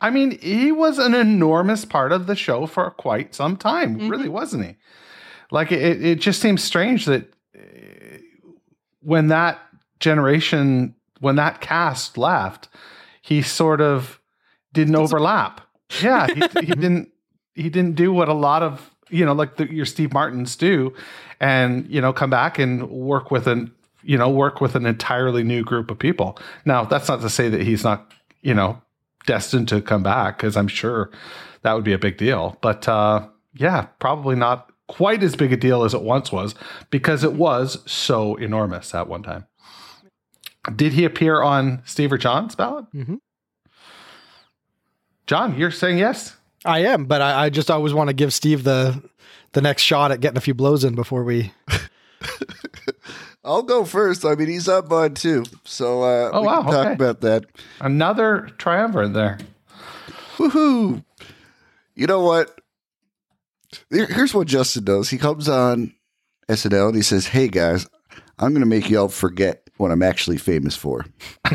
I mean, he was an enormous part of the show for quite some time, really, wasn't he? Like, it, it just seems strange that uh, when that generation, when that cast left, he sort of didn't overlap. Yeah, he, he didn't. He didn't do what a lot of you know, like the, your Steve Martins do, and you know, come back and work with an you know work with an entirely new group of people. Now, that's not to say that he's not you know destined to come back because I'm sure that would be a big deal. But uh, yeah, probably not quite as big a deal as it once was because it was so enormous at one time. Did he appear on Steve or John's ballot? Mhm. John, you're saying yes. I am, but I, I just always want to give Steve the the next shot at getting a few blows in before we. I'll go first. I mean, he's up on mine too. So uh, Oh, we wow, can talk okay. about that. Another triumvirate there. Woohoo! You know what? Here- Here's what Justin does. He comes on SNL and he says, "Hey guys, I'm going to make y'all forget what I'm actually famous for."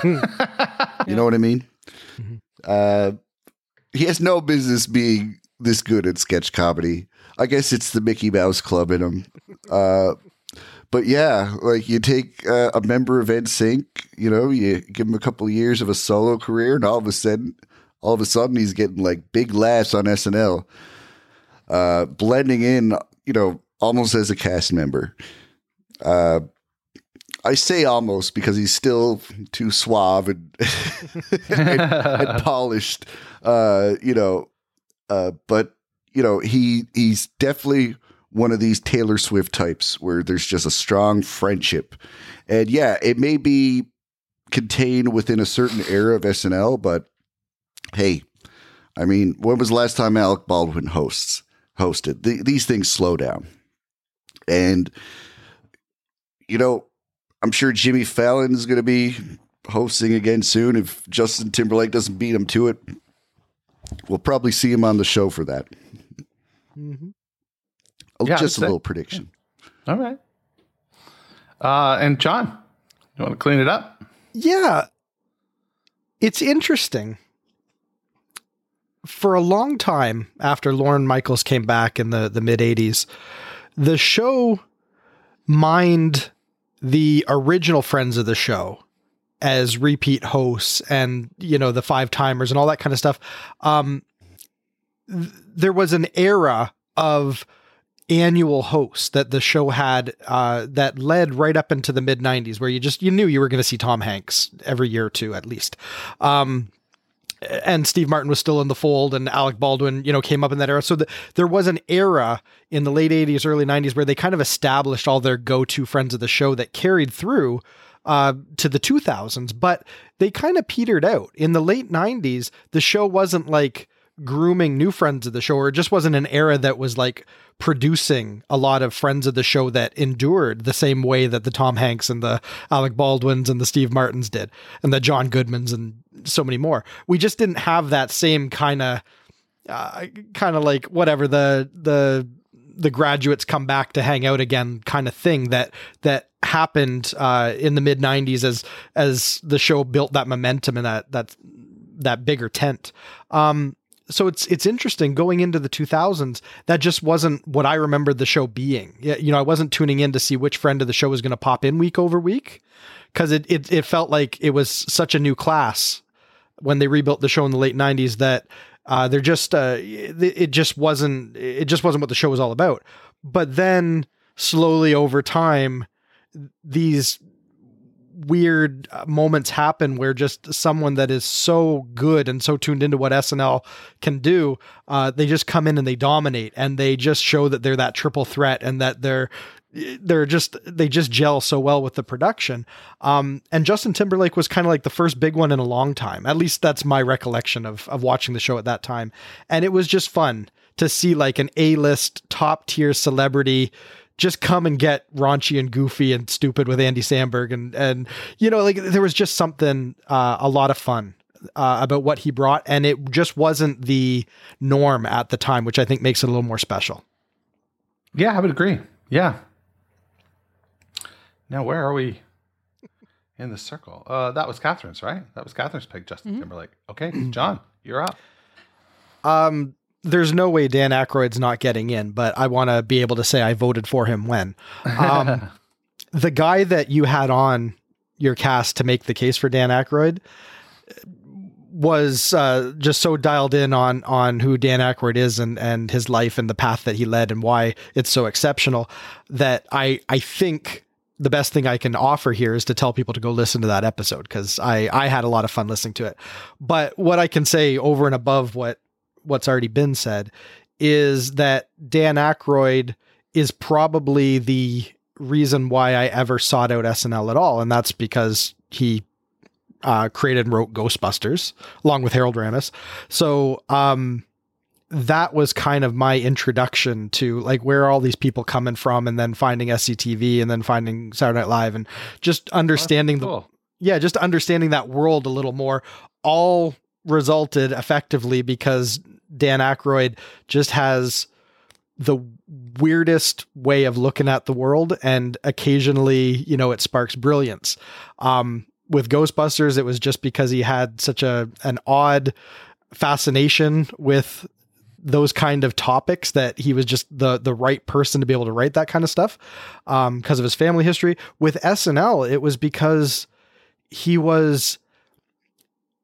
you know what I mean? Uh, he has no business being this good at sketch comedy. I guess it's the Mickey Mouse Club in him. Uh, but yeah, like you take uh, a member of NSYNC, you know, you give him a couple of years of a solo career, and all of a sudden, all of a sudden, he's getting like big laughs on SNL, uh, blending in, you know, almost as a cast member. Uh, I say almost because he's still too suave and, and, and polished, uh, you know. Uh, but you know, he he's definitely one of these Taylor Swift types where there's just a strong friendship, and yeah, it may be contained within a certain era of SNL, but hey, I mean, when was the last time Alec Baldwin hosts hosted? The, these things slow down, and you know, I'm sure Jimmy Fallon is going to be hosting again soon if Justin Timberlake doesn't beat him to it. We'll probably see him on the show for that. Oh, Yeah, just a I'd say- little prediction. All right. Uh, and John, you want to clean it up? Yeah. It's interesting. For a long time after Lorne Michaels came back in the, the mid 80s, the show mined the original friends of the show as repeat hosts and, you know, the five timers and all that kind of stuff. Um, th- there was an era of annual hosts that the show had uh, that led right up into the mid 90s where you just you knew you were going to see Tom Hanks every year or two at least. Um, and Steve Martin was still in the fold, and Alec Baldwin, you know, came up in that era. So the, there was an era in the late '80s, early '90s where they kind of established all their go-to friends of the show that carried through uh, to the 2000s. But they kind of petered out in the late '90s. The show wasn't like grooming new friends of the show, or it just wasn't an era that was like producing a lot of friends of the show that endured the same way that the Tom Hanks and the Alec Baldwins and the Steve Martins did, and the John Goodmans and so many more. We just didn't have that same kind of, uh, kind of like whatever the the the graduates come back to hang out again kind of thing that that happened uh, in the mid '90s as as the show built that momentum and that that that bigger tent. Um, so it's it's interesting going into the 2000s that just wasn't what I remembered the show being. You know, I wasn't tuning in to see which friend of the show was going to pop in week over week because it, it it felt like it was such a new class when they rebuilt the show in the late 90s that uh, they're just uh, it, just wasn't it just wasn't what the show was all about. But then slowly over time these weird uh, moments happen where just someone that is so good and so tuned into what SNL can do, uh, they just come in and they dominate and they just show that they're that triple threat and that they're they're just they just gel so well with the production. Um, and Justin Timberlake was kind of like the first big one in a long time. At least that's my recollection of of watching the show at that time. And it was just fun to see like an A-list top tier celebrity just come and get raunchy and goofy and stupid with Andy Samberg and and you know like there was just something uh, a lot of fun uh, about what he brought and it just wasn't the norm at the time which I think makes it a little more special. Yeah, I would agree. Yeah. Now where are we in the circle? Uh, that was Catherine's, right? That was Catherine's pick, Justin mm-hmm. Timberlake. Okay, John, you're up. Um, there's no way Dan Aykroyd's not getting in, but I want to be able to say I voted for him when. Um, the guy that you had on your cast to make the case for Dan Aykroyd was uh, just so dialed in on on who Dan Aykroyd is and and his life and the path that he led and why it's so exceptional that I I think the best thing I can offer here is to tell people to go listen to that episode because I I had a lot of fun listening to it. But what I can say over and above what what's already been said is that Dan Aykroyd is probably the reason why I ever sought out SNL at all, and that's because he uh, created and wrote Ghostbusters along with Harold Ramis. So um, that was kind of my introduction to like where are all these people coming from, and then finding SCTV, and then finding Saturday Night Live, and just understanding cool. the yeah, just understanding that world a little more. All resulted effectively because Dan Aykroyd just has the weirdest way of looking at the world and occasionally you know it sparks brilliance um, with ghostbusters it was just because he had such a an odd fascination with those kind of topics that he was just the the right person to be able to write that kind of stuff um, because of his family history with snl it was because he was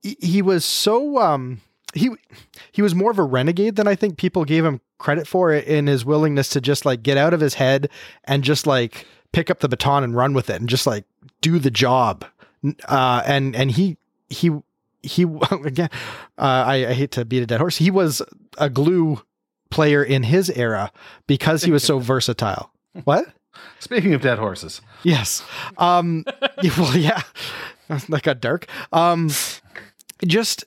he was so um he he was more of a renegade than I think people gave him credit for in his willingness to just like get out of his head and just like pick up the baton and run with it and just like do the job. Uh, and and he he he again uh, I, I hate to beat a dead horse. He was a glue player in his era because he was so versatile. What? Speaking of dead horses. Yes. Um well yeah. that got dark. Um just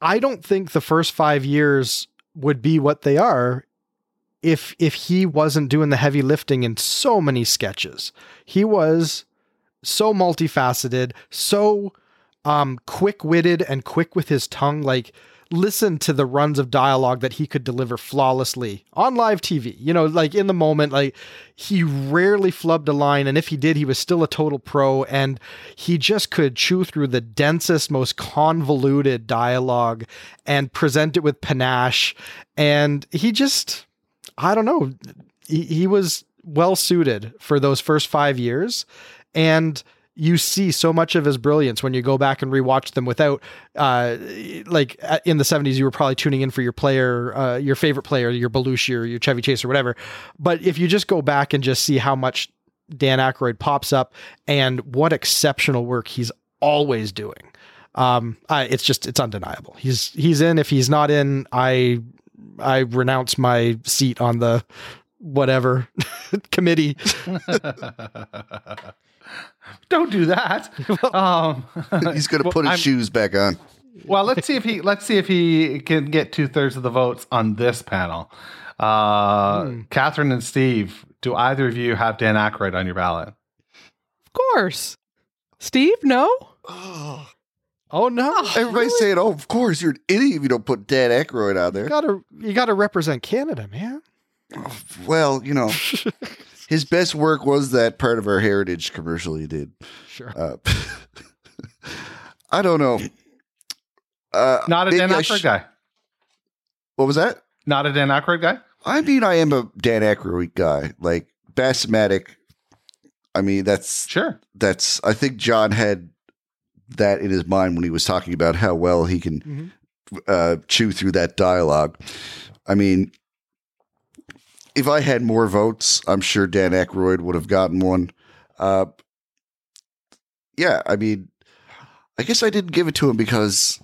I don't think the first five years would be what they are if if he wasn't doing the heavy lifting in so many sketches. He was so multifaceted, so um, quick-witted and quick with his tongue. Like listen to the runs of dialogue that he could deliver flawlessly on live TV. You know, like in the moment, like he rarely flubbed a line. And if he did, he was still a total pro. And he just could chew through the densest, most convoluted dialogue and present it with panache. And he just, I don't know, he, he was well suited for those first five years. And you see so much of his brilliance when you go back and rewatch them without uh like uh, in the 70s you were probably tuning in for your player uh your favorite player your Belushi or your Chevy Chase or whatever. But if you just go back and just see how much Dan Aykroyd pops up and what exceptional work he's always doing um I, it's just it's undeniable. He's he's in. If he's not in I I renounce my seat on the whatever committee Don't do that. um, He's going to put his I'm- shoes back on. well, let's see if he let's see if he can get two thirds of the votes on this panel. Uh, Catherine and Steve, do either of you have Dan Aykroyd on your ballot? Of course. Steve, no? oh no Everybody's saying, "Oh, of course, you're an idiot if you don't put Dan Aykroyd on you there." gotta you gotta represent Canada man Well, you know, his best work was that part of our heritage commercial he did. sure Uh, I don't know. Uh, Not a Dan Aykroyd sh- guy. What was that? Not a Dan Aykroyd guy. I mean, I am a Dan Aykroyd guy. Like Bassmatic. I mean, that's Sure. that's. I think John had that in his mind when he was talking about how well he can Mhm. uh, chew through that dialogue. I mean, if I had more votes, I'm sure Dan Aykroyd would have gotten one. Uh, yeah, I mean, I guess I didn't give it to him because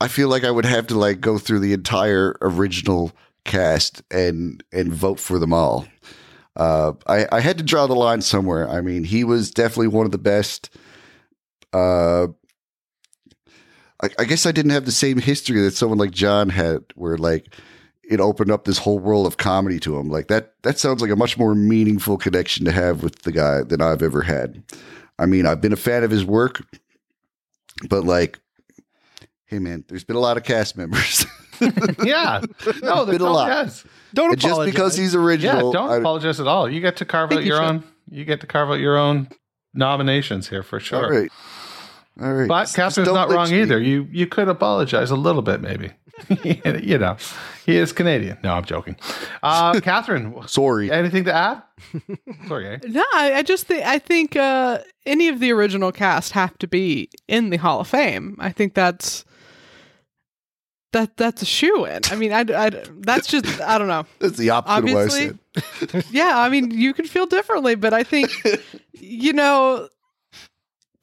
I feel like I would have to like go through the entire original cast and and vote for them all. Uh, I I had to draw the line somewhere. I mean, he was definitely one of the best. Uh, I, I guess I didn't have the same history that someone like John had, where like it opened up this whole world of comedy to him. Like that that sounds like a much more meaningful connection to have with the guy than I've ever had. I mean, I've been a fan of his work, but like, hey man, there's been a lot of cast members. Yeah. No, there's Been a lot. Yes. don't and just because he's original, Yeah. Don't I- apologize at all. You get to carve out you your should. own. You get to carve out your own nominations here for sure. all right, all right. But Just- Catherine's just don't wrong me. either. You you could apologize a little bit, maybe. you know, he is Canadian. No, I'm joking. Uh, Catherine, Sorry. anything to add? Sorry, eh? No, I, I just think I think uh, any of the original cast have to be in the Hall of Fame. I think that's that that's a shoe in. I mean, I, I that's just I don't know. That's the opposite of I Obviously, yeah, I mean, you can feel differently, but I think you know.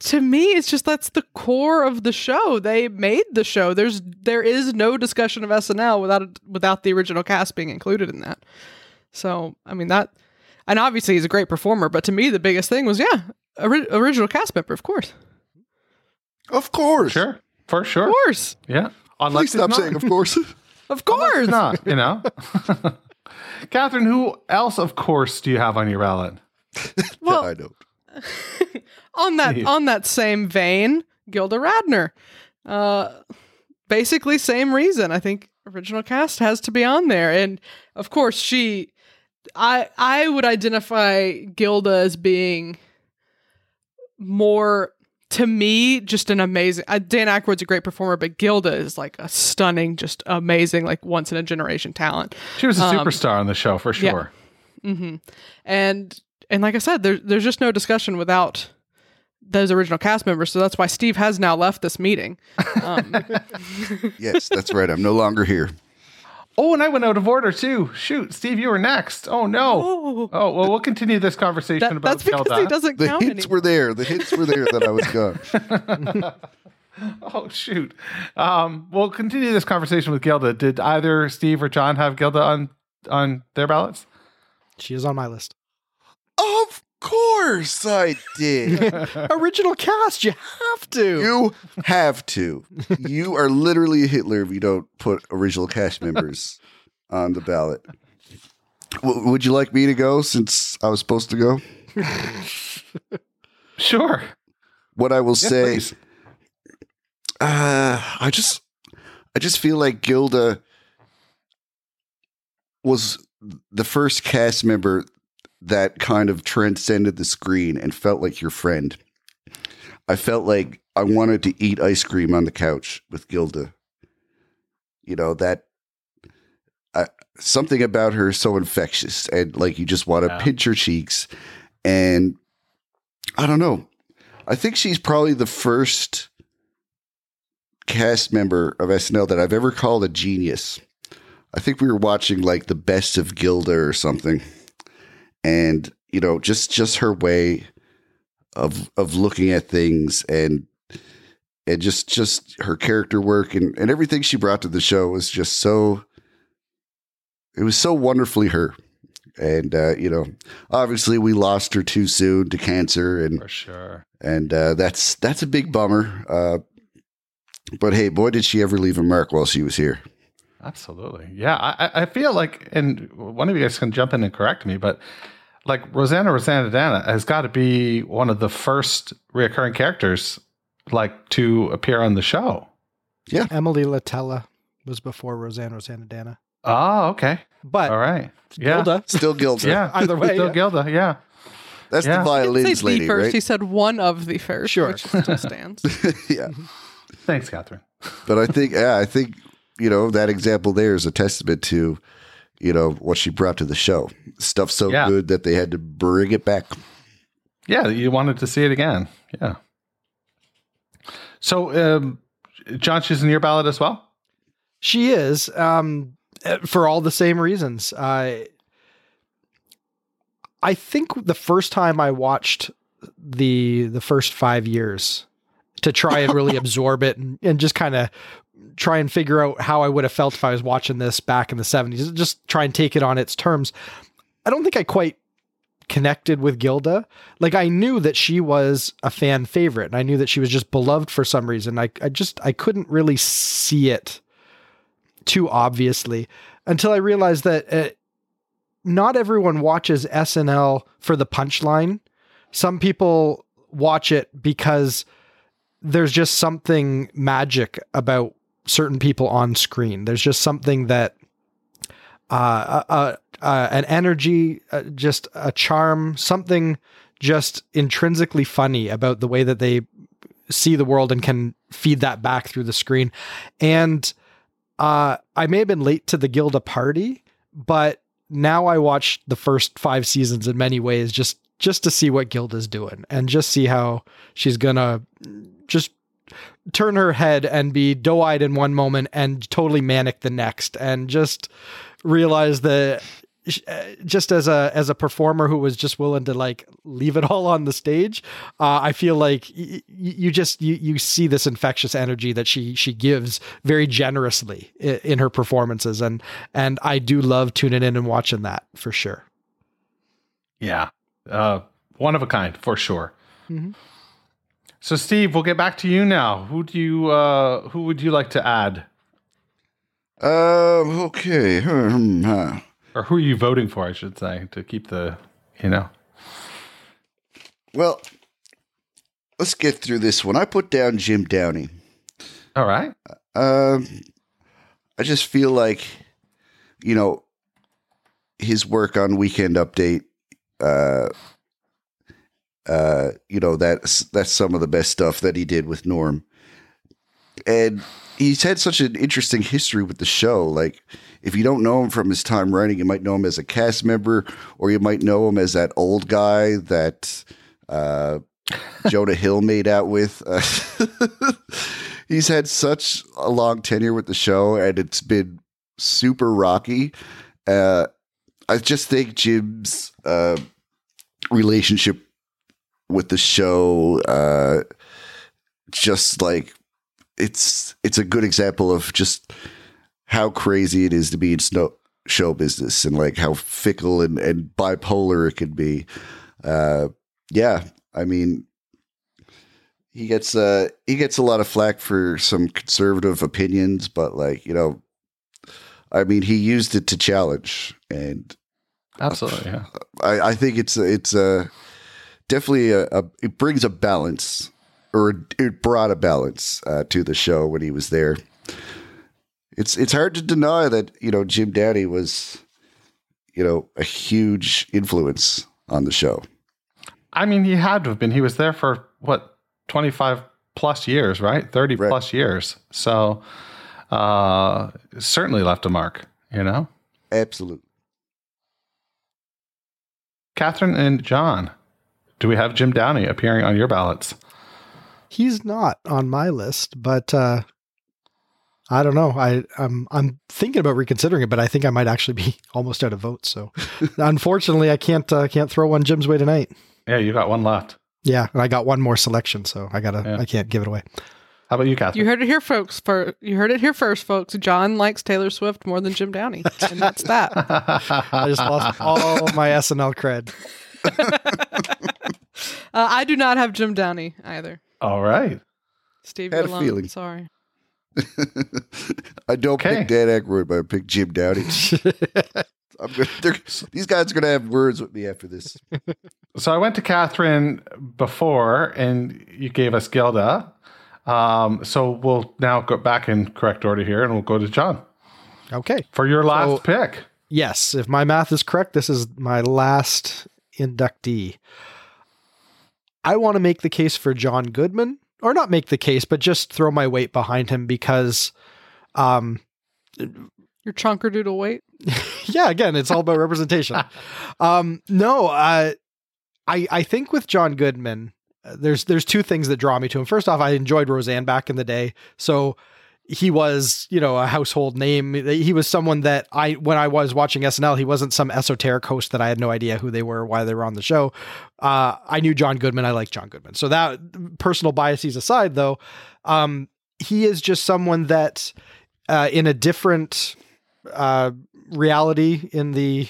To me, it's just that's the core of the show. They made the show. There's there is no discussion of SNL without without the original cast being included in that. So I mean that, and obviously he's a great performer. But to me, the biggest thing was yeah, ori- original cast member, of course, Of course. Sure, for sure. of course, Yeah. Please Unlike stop saying of course. of course. not. You know, Catherine. Who else, of course, do you have on your ballot? Well, I know. on that Yeah. on that same vein, Gilda Radner. Uh basically same reason. I think original cast has to be on there. And of course she I I would identify Gilda as being more to me just an amazing uh, Dan Aykroyd's a great performer, but Gilda is like a stunning, just amazing, like once in a generation talent. She was a Um, superstar on the show for yeah. sure. hmm And and like I said, there, there's just no discussion without those original cast members. So that's why Steve has now left this meeting. Um, Yes, that's right. I'm no longer here. Oh, and I went out of order too. Shoot, Steve, you were next. Oh no. oh, Oh well, we'll continue this conversation that, about that's because Gilda. he doesn't The count hints anymore. were there. The hits were there that I was gone. Oh shoot. Um, we'll continue this conversation with Gilda. Did either Steve or John have Gilda on on their ballots? she is on my list of course I did. original cast you have to You have to. You are literally a Hitler if you don't put original cast members on the ballot. W- would you like me to go since I was supposed to go? Sure. What I will say, please. uh, I just, I just feel like Gilda was the first cast member that kind of transcended the screen and felt like your friend. I felt like I wanted to eat ice cream on the couch with Gilda. You know that uh, something about her is so infectious, and like you just want to Yeah. pinch her cheeks. and I don't know. I think she's probably the first cast member of SNL that I've ever called a genius. I think we were watching like the best of Gilda or something, and you know, just just her way of of looking at things and and just just her character work and and everything she brought to the show was just so it was so wonderfully her and uh, you know obviously we lost her too soon to cancer and For sure. and uh, that's that's a big bummer uh, but hey boy did she ever leave a mark while she was here Absolutely. Yeah. I, I- I feel like, and one of you guys can jump in and correct me, but like Roseanne Roseannadanna has got to be one of the first reoccurring characters like to appear on the show. Yeah. Emily Litella was before Roseanne Roseannadanna. Oh, ah, okay. But All right. Yeah. Gilda, still Gilda Yeah. Either way, Still yeah. Gilda. Yeah. that's Yeah. the He didn't violins lady the first. right He said one of the first, Sure. which still stands. yeah Thanks, Catherine. but I think yeah I think you know that example there is a testament to you know what she brought to the show stuff so Yeah. good that they had to bring it back Yeah. You wanted to see it again. Yeah. So, um, John, she's in your ballot as well? She is, um, uh, for all the same reasons. I I think the first time I watched the the first five years to try and really absorb it and, and just kind of try and figure out how I would have felt if I was watching this back in the seventies. Just try and take it on its terms. I don't think I quite connected with Gilda. Like I knew that she was a fan favorite and I knew that she was just beloved for some reason. I, I just I couldn't really see it too obviously until I realized that uh, not everyone watches SNL for the punchline. Some people watch it because there's just something magic about certain people on screen. There's just something that uh, uh, uh, an energy, uh, just a charm, something just intrinsically funny about the way that they see the world and can feed that back through the screen. And uh, I may have been late to the Gilda party, but now I watch the first five seasons in many ways just just to see what Gilda's doing and just see how she's gonna just turn her head and be doe-eyed in one moment and totally manic the next and just realize that uh, just as a as a performer who was just willing to like leave it all on the stage uh, i feel like y- you just you, you see this infectious energy that she she gives very generously in, in her performances and and i do love tuning in and watching that for sure Yeah. Uh, one of a kind, for sure. Mhm. So, Steve, we'll get back to you now. Who do you, uh, who would you like to add? um okay. Or who are you voting for, I should say, to keep the, you know? well let's get through this one I put down Jim Downey All right. Um, I just feel like, you know, his work on Weekend Update, uh, uh, you know, that's that's some of the best stuff that he did with Norm, and he's had such an interesting history with the show. Like, if you don't know him from his time writing, you might know him as a cast member, or you might know him as that old guy that. Uh, Jonah Hill made out with. Uh, he's had such a long tenure with the show, and it's been super rocky. Uh, I just think Jim's uh, relationship with the show, uh, just like it's it's a good example of just how crazy it is to be in snow, show business and like how fickle and, and bipolar it can be. Uh, yeah, I mean, he gets uh he gets a lot of flack for some conservative opinions, but like you know, I mean, he used it to challenge, and Absolutely. Yeah. I, I think it's it's a definitely a, a it brings a balance, or it brought a balance uh, to the show when he was there. It's it's hard to deny that you know Jim Downey was, you know, a huge influence on the show. I mean, he had to have been. He was there for what, 25 plus years, right? 30 Right. plus years. So, uh, certainly left a mark, you know? Absolutely. Catherine and John. Do we have Jim Downey appearing on your ballots? He's not on my list, but uh, I don't know. I I'm I'm thinking about reconsidering it, but I think I might actually be almost out of votes. So unfortunately, I can't uh, can't throw one Jim's way tonight. Yeah, you got one left. Yeah, and I got one more selection, so I gotta Yeah. I can't give it away. How about you, Catherine? You heard it here, folks. For you heard it here first, folks. John likes Taylor Swift more than Jim Downey, and that's that. I just lost all my SNL cred. Uh, I do not have Jim Downey either. All right. Steve, Had you're a feeling. Sorry. I don't Okay. pick Dan Aykroyd, but I pick Jim Downey. I'm gonna, these guys are going to have words with me after this. So I went to Catherine before, and you gave us Gilda. Um, so we'll now go back in correct order here, and we'll go to John Okay. for your last So- pick. Yes, if my math is correct, this is my last inductee. I want to make the case for John Goodman, or not make the case, but just throw my weight behind him because, um, Your chunker doodle weight. yeah, again, it's all about representation. Um, no, uh, I I think with John Goodman, uh, there's there's two things that draw me to him. First off, I enjoyed Roseanne back in the day, so he was you know a household name. He was someone that I when I was watching SNL, he wasn't some esoteric host that I had no idea who they were, why they were on the show. Uh, I knew John Goodman. I like John Goodman. So that personal biases aside, though, um, he is just someone that uh, in a different uh, reality in the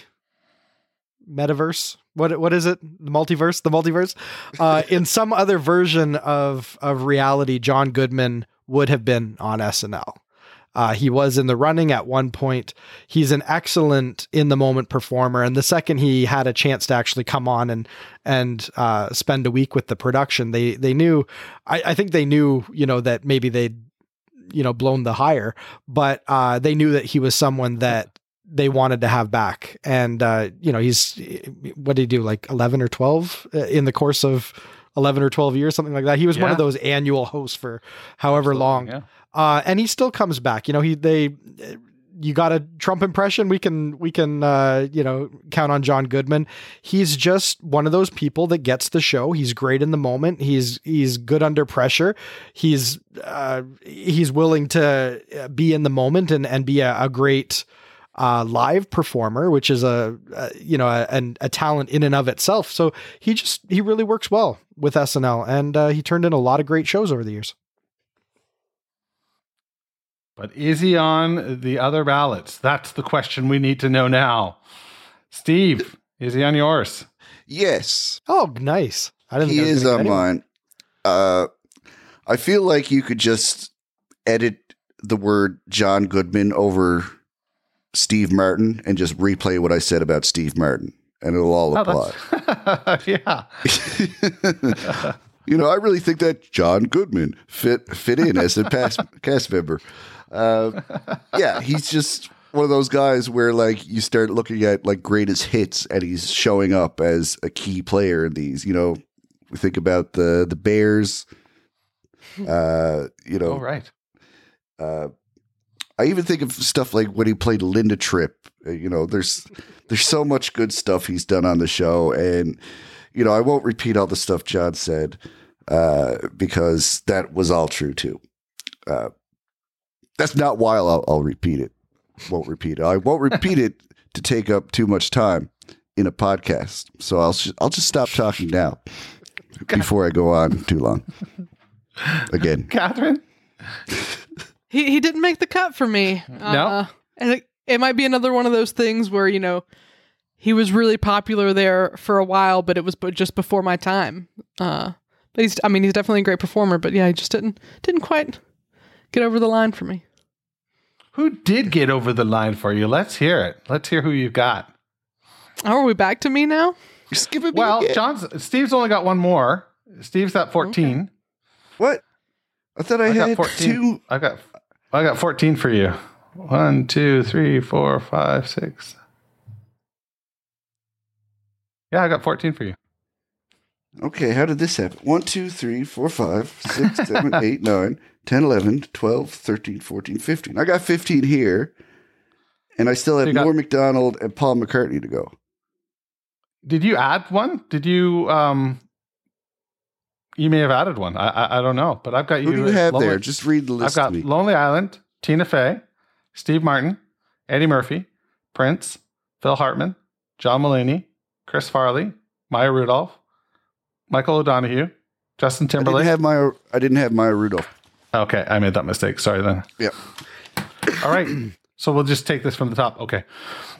metaverse. What what is it? The multiverse? The multiverse? Uh, in some other version of of reality, John Goodman would have been on SNL. Uh, he was in the running at one point. He's an excellent in the moment performer, and the second he had a chance to actually come on and and uh, spend a week with the production, they they knew. I, I think they knew, you know, that maybe they'd you know blown the hire, but uh, they knew that he was someone that they wanted to have back. And uh, you know, he's what did he do, like eleven or twelve uh, in the course of eleven or twelve years, something like that. He was one of those annual hosts for however long Yeah. uh, and he still comes back. You know, he they you got a Trump impression. We can we can uh, you know count on John Goodman. He's just one of those people that gets the show. He's great in the moment. He's he's good under pressure. He's uh, he's willing to uh, be in the moment and and be a, a great. Uh, live performer, which is a, a you know a, an- a talent in and of itself. So he just he really works well with SNL, and uh, he turned in a lot of great shows over the years. But is he on the other ballots? That's the question we need to know now. Steve, is he on yours? Yes, Oh, nice! I didn't. he think is on anyone. mine. Uh, I feel like you could just edit the word John Goodman over Steve Martin and just replay what I said about Steve Martin, and it'll all Oh, apply. that's- yeah. you know, I really think that John Goodman fit fit in as a past cast member. Uh, yeah, he's just one of those guys where like you start looking at like greatest hits, and he's showing up as a key player in these. You know, we think about the the Bears. Uh, you know, right. uh, I even think of stuff like when he played Linda Tripp. Uh, You know, there's there's so much good stuff he's done on the show, and you know, I won't repeat all the stuff John said uh, because that was all true too. Uh, that's not why I'll, I'll repeat it. Won't repeat it. I won't repeat it to take up too much time in a podcast. So I'll sh- I'll just stop talking now before I go on too long. Again, Catherine? He he didn't make the cut for me. Uh, and it, it might be another one of those things where you know he was really popular there for a while, but it was but just before my time. Uh, but he's I mean he's definitely a great performer, but yeah, he just didn't didn't quite get over the line for me. Who did get over the line for you? Let's hear it. Let's hear who you got. Oh, are we back to me now? just give it. Well, again. John's Steve's only got one more. Steve's at 14. what? I thought I, I got had 14. two. I got I got 14 for you. One, two, three, four, five, six. Yeah, I got 14 for you. Okay, how did this happen? 1, 2, 3, 4, 5, 6, 7, 8, 9, 10, 11, 12, 13, 14, 15. I got 15 here, and I still have You got- Norm Macdonald and Paul McCartney to go. Did you add one? Did you um you may have added one. I I, I don't know, but I've got you. Who do you have Lonely- there? Just read the list. I've got. Lonely Island, Tina Fey, Steve Martin, Eddie Murphy, Prince, Phil Hartman, John Mulaney, Chris Farley, Maya Rudolph, Michael O'Donoghue, Justin Timberlake. I didn't have my I didn't have Maya Rudolph. okay, I made that mistake. Sorry then. Yeah. All right. So we'll just take this from the top. Okay.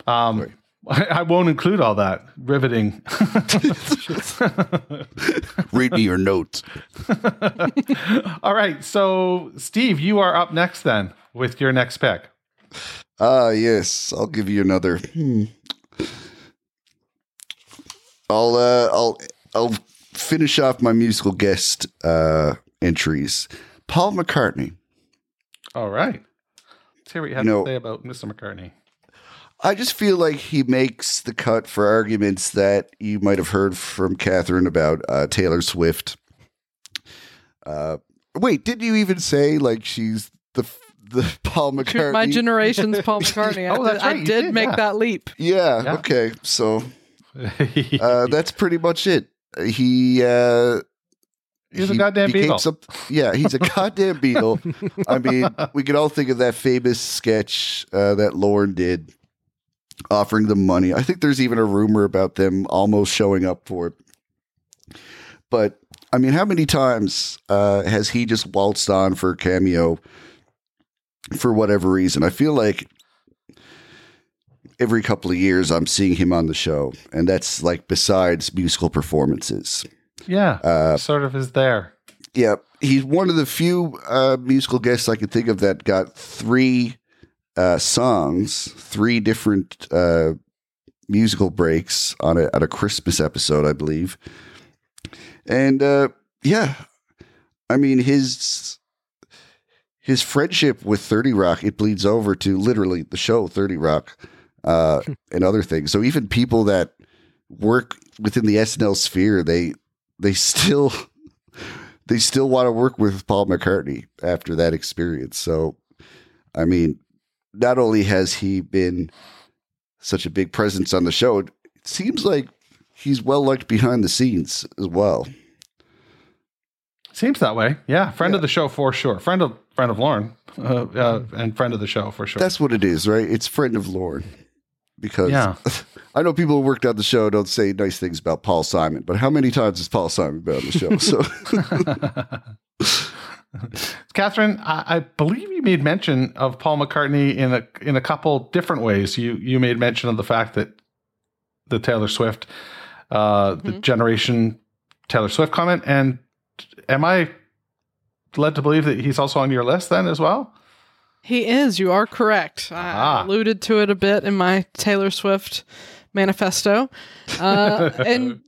Um, I, I won't include all that riveting. Read me your notes. all right. So, Steve, you are up next then with your next pick. Ah, yes. I'll give you another. Hmm. I'll uh, I'll I'll finish off my musical guest uh, entries. Paul McCartney. All right. Let's hear what you have You know- to say about Mr. McCartney. I just feel like he makes the cut for arguments that you might have heard from Catherine about uh, Taylor Swift. Uh, wait, didn't you even say like she's the the Paul McCartney? My generation's Paul McCartney. I Oh, that's did, right, I did did, make yeah. that leap. Yeah, Yeah. Okay. So uh, that's pretty much it. He uh, He's a goddamn became Beatle. some- yeah, he's a goddamn Beatle. I mean, we can all think of that famous sketch uh, that Lorne did, offering them money. I think there's even a rumor about them almost showing up for it. But I mean, how many times uh, has he just waltzed on for a cameo for whatever reason? I feel like every couple of years I'm seeing him on the show, and that's like besides musical performances. yeah. Uh, sort of is there. yeah, he's one of the few uh, musical guests I can think of that got three uh, songs, three different uh, musical breaks on a on a Christmas episode, I believe. And uh, yeah, I mean his his friendship with Thirty Rock it bleeds over to literally the show Thirty Rock uh, and other things. So even people that work within the SNL sphere, they they still they still want to work with Paul McCartney after that experience. So, I mean, not only has he been such a big presence on the show, it seems like he's well liked behind the scenes as well. Seems that way. Yeah. Friend Yeah. of the show for sure. Friend of friend of Lorne, uh, uh, and friend of the show for sure. That's what it is, right? It's friend of Lorne. Because Yeah. I know people who worked on the show don't say nice things about Paul Simon, but how many times has Paul Simon been on the show? So Catherine, I, I believe you made mention of Paul McCartney in a in a couple different ways. You you made mention of the fact that the Taylor Swift, uh, the generation Taylor Swift comment, and am I led to believe that he's also on your list then as well? He is. You are correct. I Ah. alluded to it a bit in my Taylor Swift manifesto. Uh, and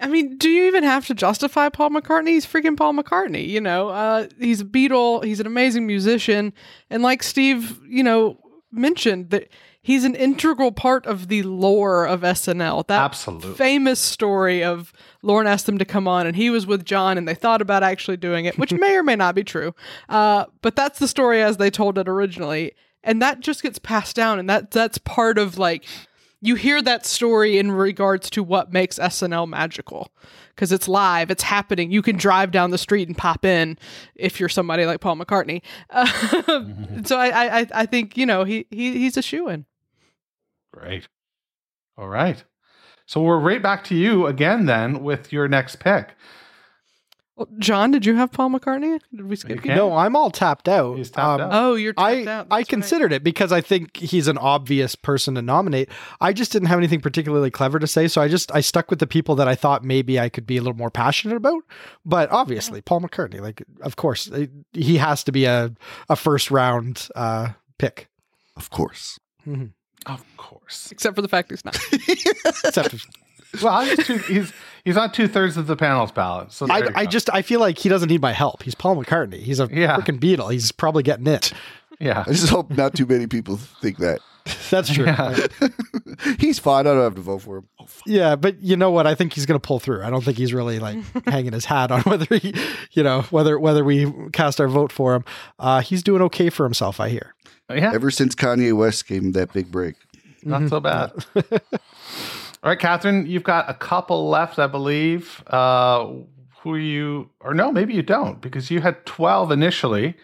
I mean, do you even have to justify Paul McCartney? He's freaking Paul McCartney. You know, uh, he's a Beatle. He's an amazing musician, and like Steve, you know, mentioned that he's an integral part of the lore of SNL. That Absolutely. famous story of Lorne asked him to come on, and he was with John, and they thought about actually doing it, which may or may not be true. Uh, but that's the story as they told it originally, and that just gets passed down, and that that's part of like you hear that story in regards to what makes SNL magical because it's live, it's happening. You can drive down the street and pop in if you're somebody like Paul McCartney. Uh, so I, I I think you know he, he he's a shoo in. Great. All right. So we're right back to you again then with your next pick. Well, John, did you have Paul McCartney? Did we skip You you? No, I'm all tapped out. He's tapped out. Oh, you're tapped I out. I That's right. considered it because I think he's an obvious person to nominate. I just didn't have anything particularly clever to say, so I just I stuck with the people that I thought maybe I could be a little more passionate about. But obviously, Paul McCartney, like of course, eh, he has to be a a first round uh, pick. of course. Of course. except for the fact he's not. Except Well, he's two, he's he's on two thirds of the panel's ballot. So I, I just I feel like he doesn't need my help. He's Paul McCartney. He's a Yeah. freaking Beatle. He's probably getting it. yeah I just hope not too many people think that. That's true. Yeah. He's fine. I don't have to vote for him. Oh. Yeah, but you know what? I think he's going to pull through. I don't think he's really like hanging his hat on whether he, you know, whether whether we cast our vote for him. Uh, he's doing okay for himself. I hear. yeah. Ever since Kanye West gave him that big break. Not so bad. All right, Catherine, you've got a couple left, I believe. Uh, who you, or no, maybe you don't, because you had 12 initially.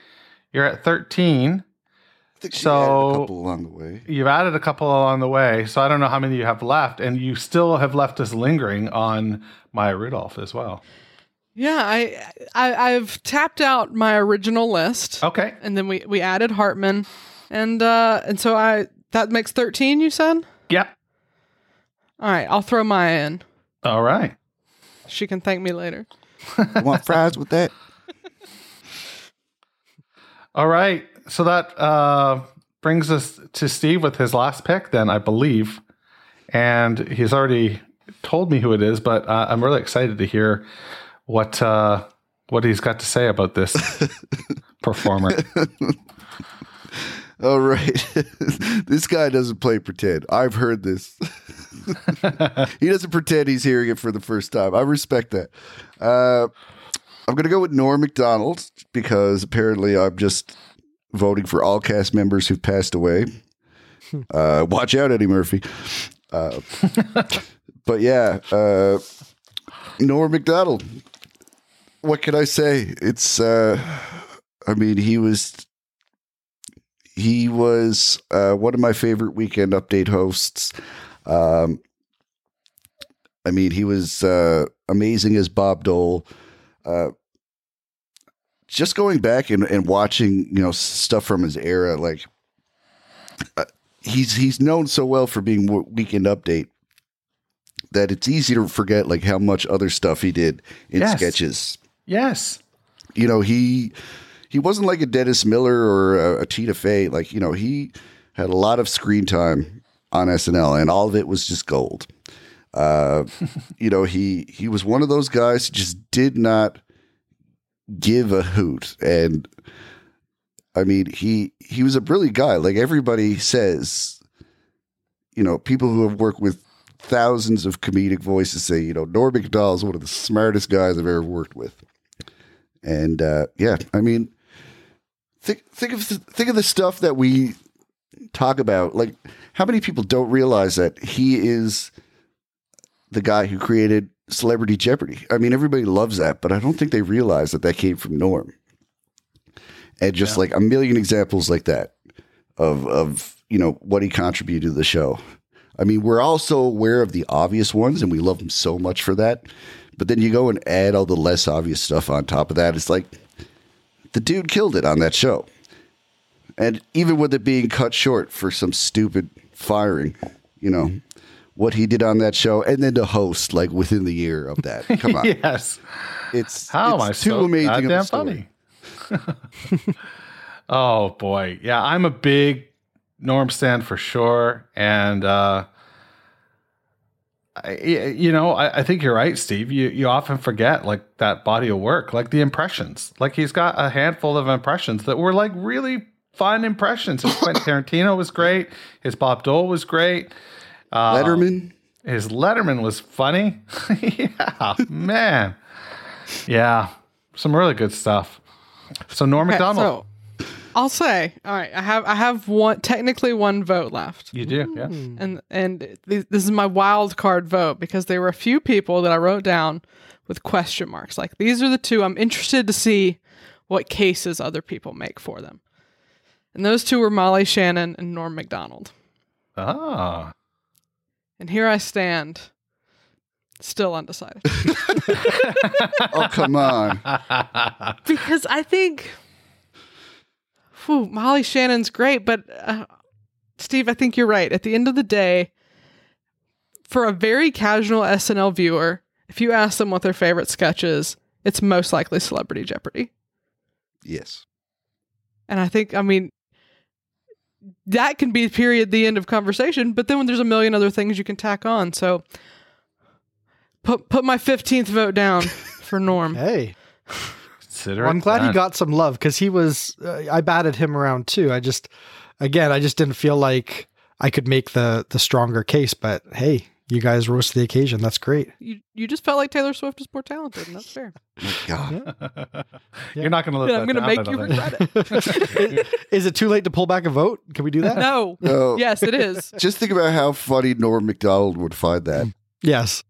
You're at 13. I think she So- added a couple along the way. You've added a couple along the way. So I don't know how many you have left. And you still have left us lingering on Maya Rudolph as well. Yeah, I, I I've tapped out my original list, Okay. and then we we added Hartman, and uh and so I that makes thirteen. You said. Yep. All right, I'll throw Maya in. All right. She can thank me later. You want fries with that? All right. So that uh, brings us to Steve with his last pick, then, I believe. And he's already told me who it is, but uh, I'm really excited to hear what uh, what he's got to say about this performer. All right. this guy doesn't play pretend. I've heard this. he doesn't pretend he's hearing it for the first time. I respect that. Uh, I'm going to go with Norm Macdonald because apparently I'm just voting for all cast members who've passed away. Uh, watch out, Eddie Murphy. Uh, but yeah, uh, Norm Macdonald. What can I say? It's, uh, I mean, he was he was uh, one of my favorite weekend update hosts. Um, I mean, he was uh, amazing as Bob Dole. Uh, just going back and, and watching, you know, stuff from his era, like uh, he's he's known so well for being weekend update that it's easy to forget like how much other stuff he did in Yes. sketches yes. you know, he he wasn't like a Dennis Miller or a, a Tina Fey. Like, you know, he had a lot of screen time on SNL, and all of it was just gold. Uh, you know, he he was one of those guys who just did not give a hoot, and I mean, he he was a brilliant guy. Like everybody says, you know, people who have worked with thousands of comedic voices say, you know, Norm Macdonald is one of the smartest guys I've ever worked with. And uh, yeah, I mean, think think of think of the stuff that we talk about. Like, how many people don't realize that he is the guy who created Celebrity Jeopardy? I mean, everybody loves that, but I don't think they realize that that came from Norm. And just like a million examples like that of of you know what he contributed to the show. I mean, we're also aware of the obvious ones, and we love him so much for that. But then you go and add all the less obvious stuff on top of that. It's like the dude killed it on that show. And even with it being cut short for some stupid firing, you know, what he did on that show, and then to host like within the year of that. Come on, Yes. it's How am I it's too so amazing. goddamn funny? oh boy, yeah, I'm a big Norm stand for sure, and uh, I, you know, I, I think you're right, Steve. You you often forget like that body of work, like the impressions. Like he's got a handful of impressions that were like really fun impressions. His Quentin Tarantino was great. His Bob Dole was great. Uh, Letterman. his Letterman was funny. yeah, man. Yeah, some really good stuff. So Norm Macdonald, so I'll say, all right, I have I have one technically one vote left. you do, yeah. and and th- this is my wild card vote because there were a few people that I wrote down with question marks. Like these are the two I'm interested to see what cases other people make for them. And those two were Molly Shannon and Norm Macdonald. Ah, And here I stand, still undecided. Oh come on! because I think whew, Molly Shannon's great, but uh, Steve, I think you're right. At the end of the day, for a very casual SNL viewer, if you ask them what their favorite sketch is, it's most likely Celebrity Jeopardy. yes, And I think, I mean, that can be period the end of conversation. But then when there's a million other things you can tack on, so put put my fifteenth vote down for Norm. Hey, consider well, I'm it glad he got some love because he was. Uh, I batted him around too. I just, again, I just didn't feel like I could make the the stronger case. But hey, you guys rose to the occasion. That's great. You you just felt like Taylor Swift is more talented, and that's fair. my God. You're not going to let Yeah, that I'm gonna down, make you regret it. Is it too late to pull back a vote? Can we do that? No. No. Yes, it is. Just think about how funny Norm Macdonald would find that. Yes.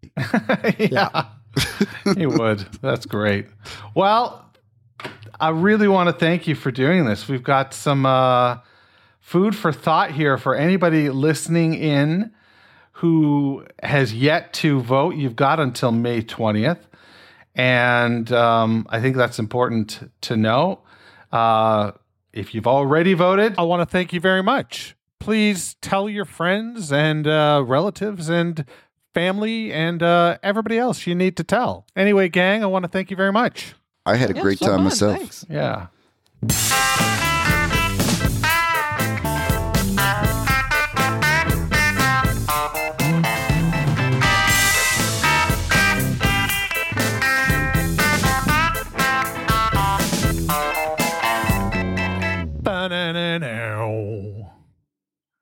yeah. he would. That's great. Well, I really want to thank you for doing this. We've got some uh, food for thought here for anybody listening in who has yet to vote. You've got until May 20th. And um, I think that's important to know. Uh, if you've already voted, I want to thank you very much. Please tell your friends and uh, relatives and family and uh, everybody else you need to tell. Anyway, gang, I want to thank you very much. I had a Yeah, great so time fun. myself. Thanks. yeah.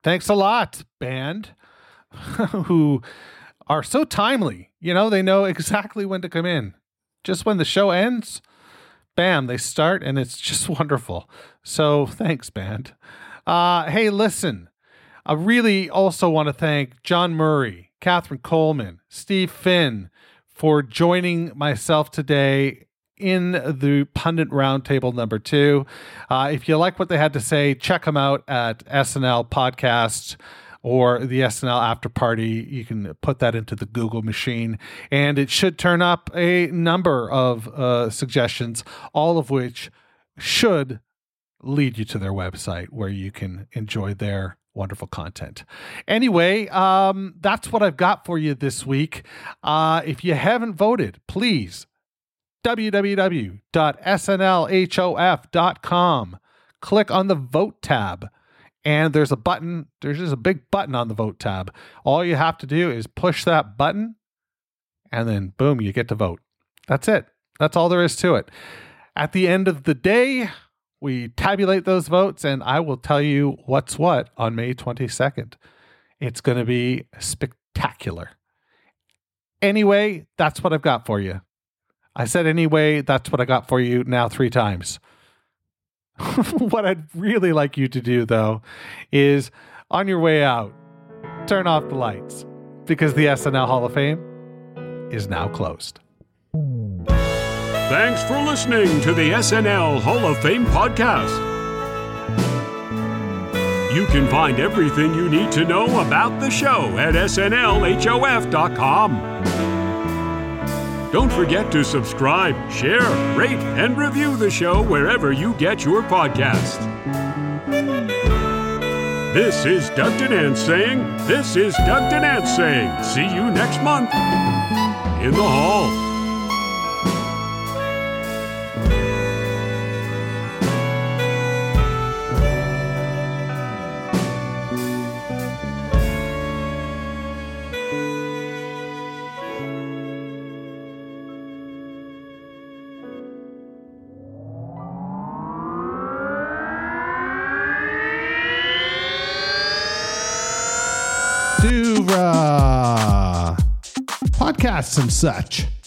Thanks a lot, band, who are so timely. You know, they know exactly when to come in. Just when the show ends, bam, they start, and it's just wonderful. So thanks, band. Uh, hey, listen, I really also want to thank John Murray, Catherine Coleman, Steve Finn for joining myself today in the pundit roundtable number two. Uh, if you like what they had to say, check them out at SNL Podcast or the SNL After Party. You can put that into the Google machine, and it should turn up a number of uh, suggestions, all of which should lead you to their website where you can enjoy their wonderful content. Anyway, um, that's what I've got for you this week. Uh, if you haven't voted, please www.snlhof.com. Click on the vote tab, and there's a button. There's just a big button on the vote tab. All you have to do is push that button, and then boom, you get to vote. That's it. That's all there is to it. At the end of the day, we tabulate those votes, and I will tell you what's what on May 22nd. It's going to be spectacular. Anyway, that's what I've got for you. I said anyway, that's what I got for you now three times. what I'd really like you to do, though, is on your way out, turn off the lights because the SNL Hall of Fame is now closed. Thanks for listening to the SNL Hall of Fame podcast. You can find everything you need to know about the show at snlhof.com. Don't forget to subscribe, share, rate, and review the show wherever you get your podcast. This is Doug Denant saying, This is Doug Denant saying, see you next month in the hall. Podcasts and such.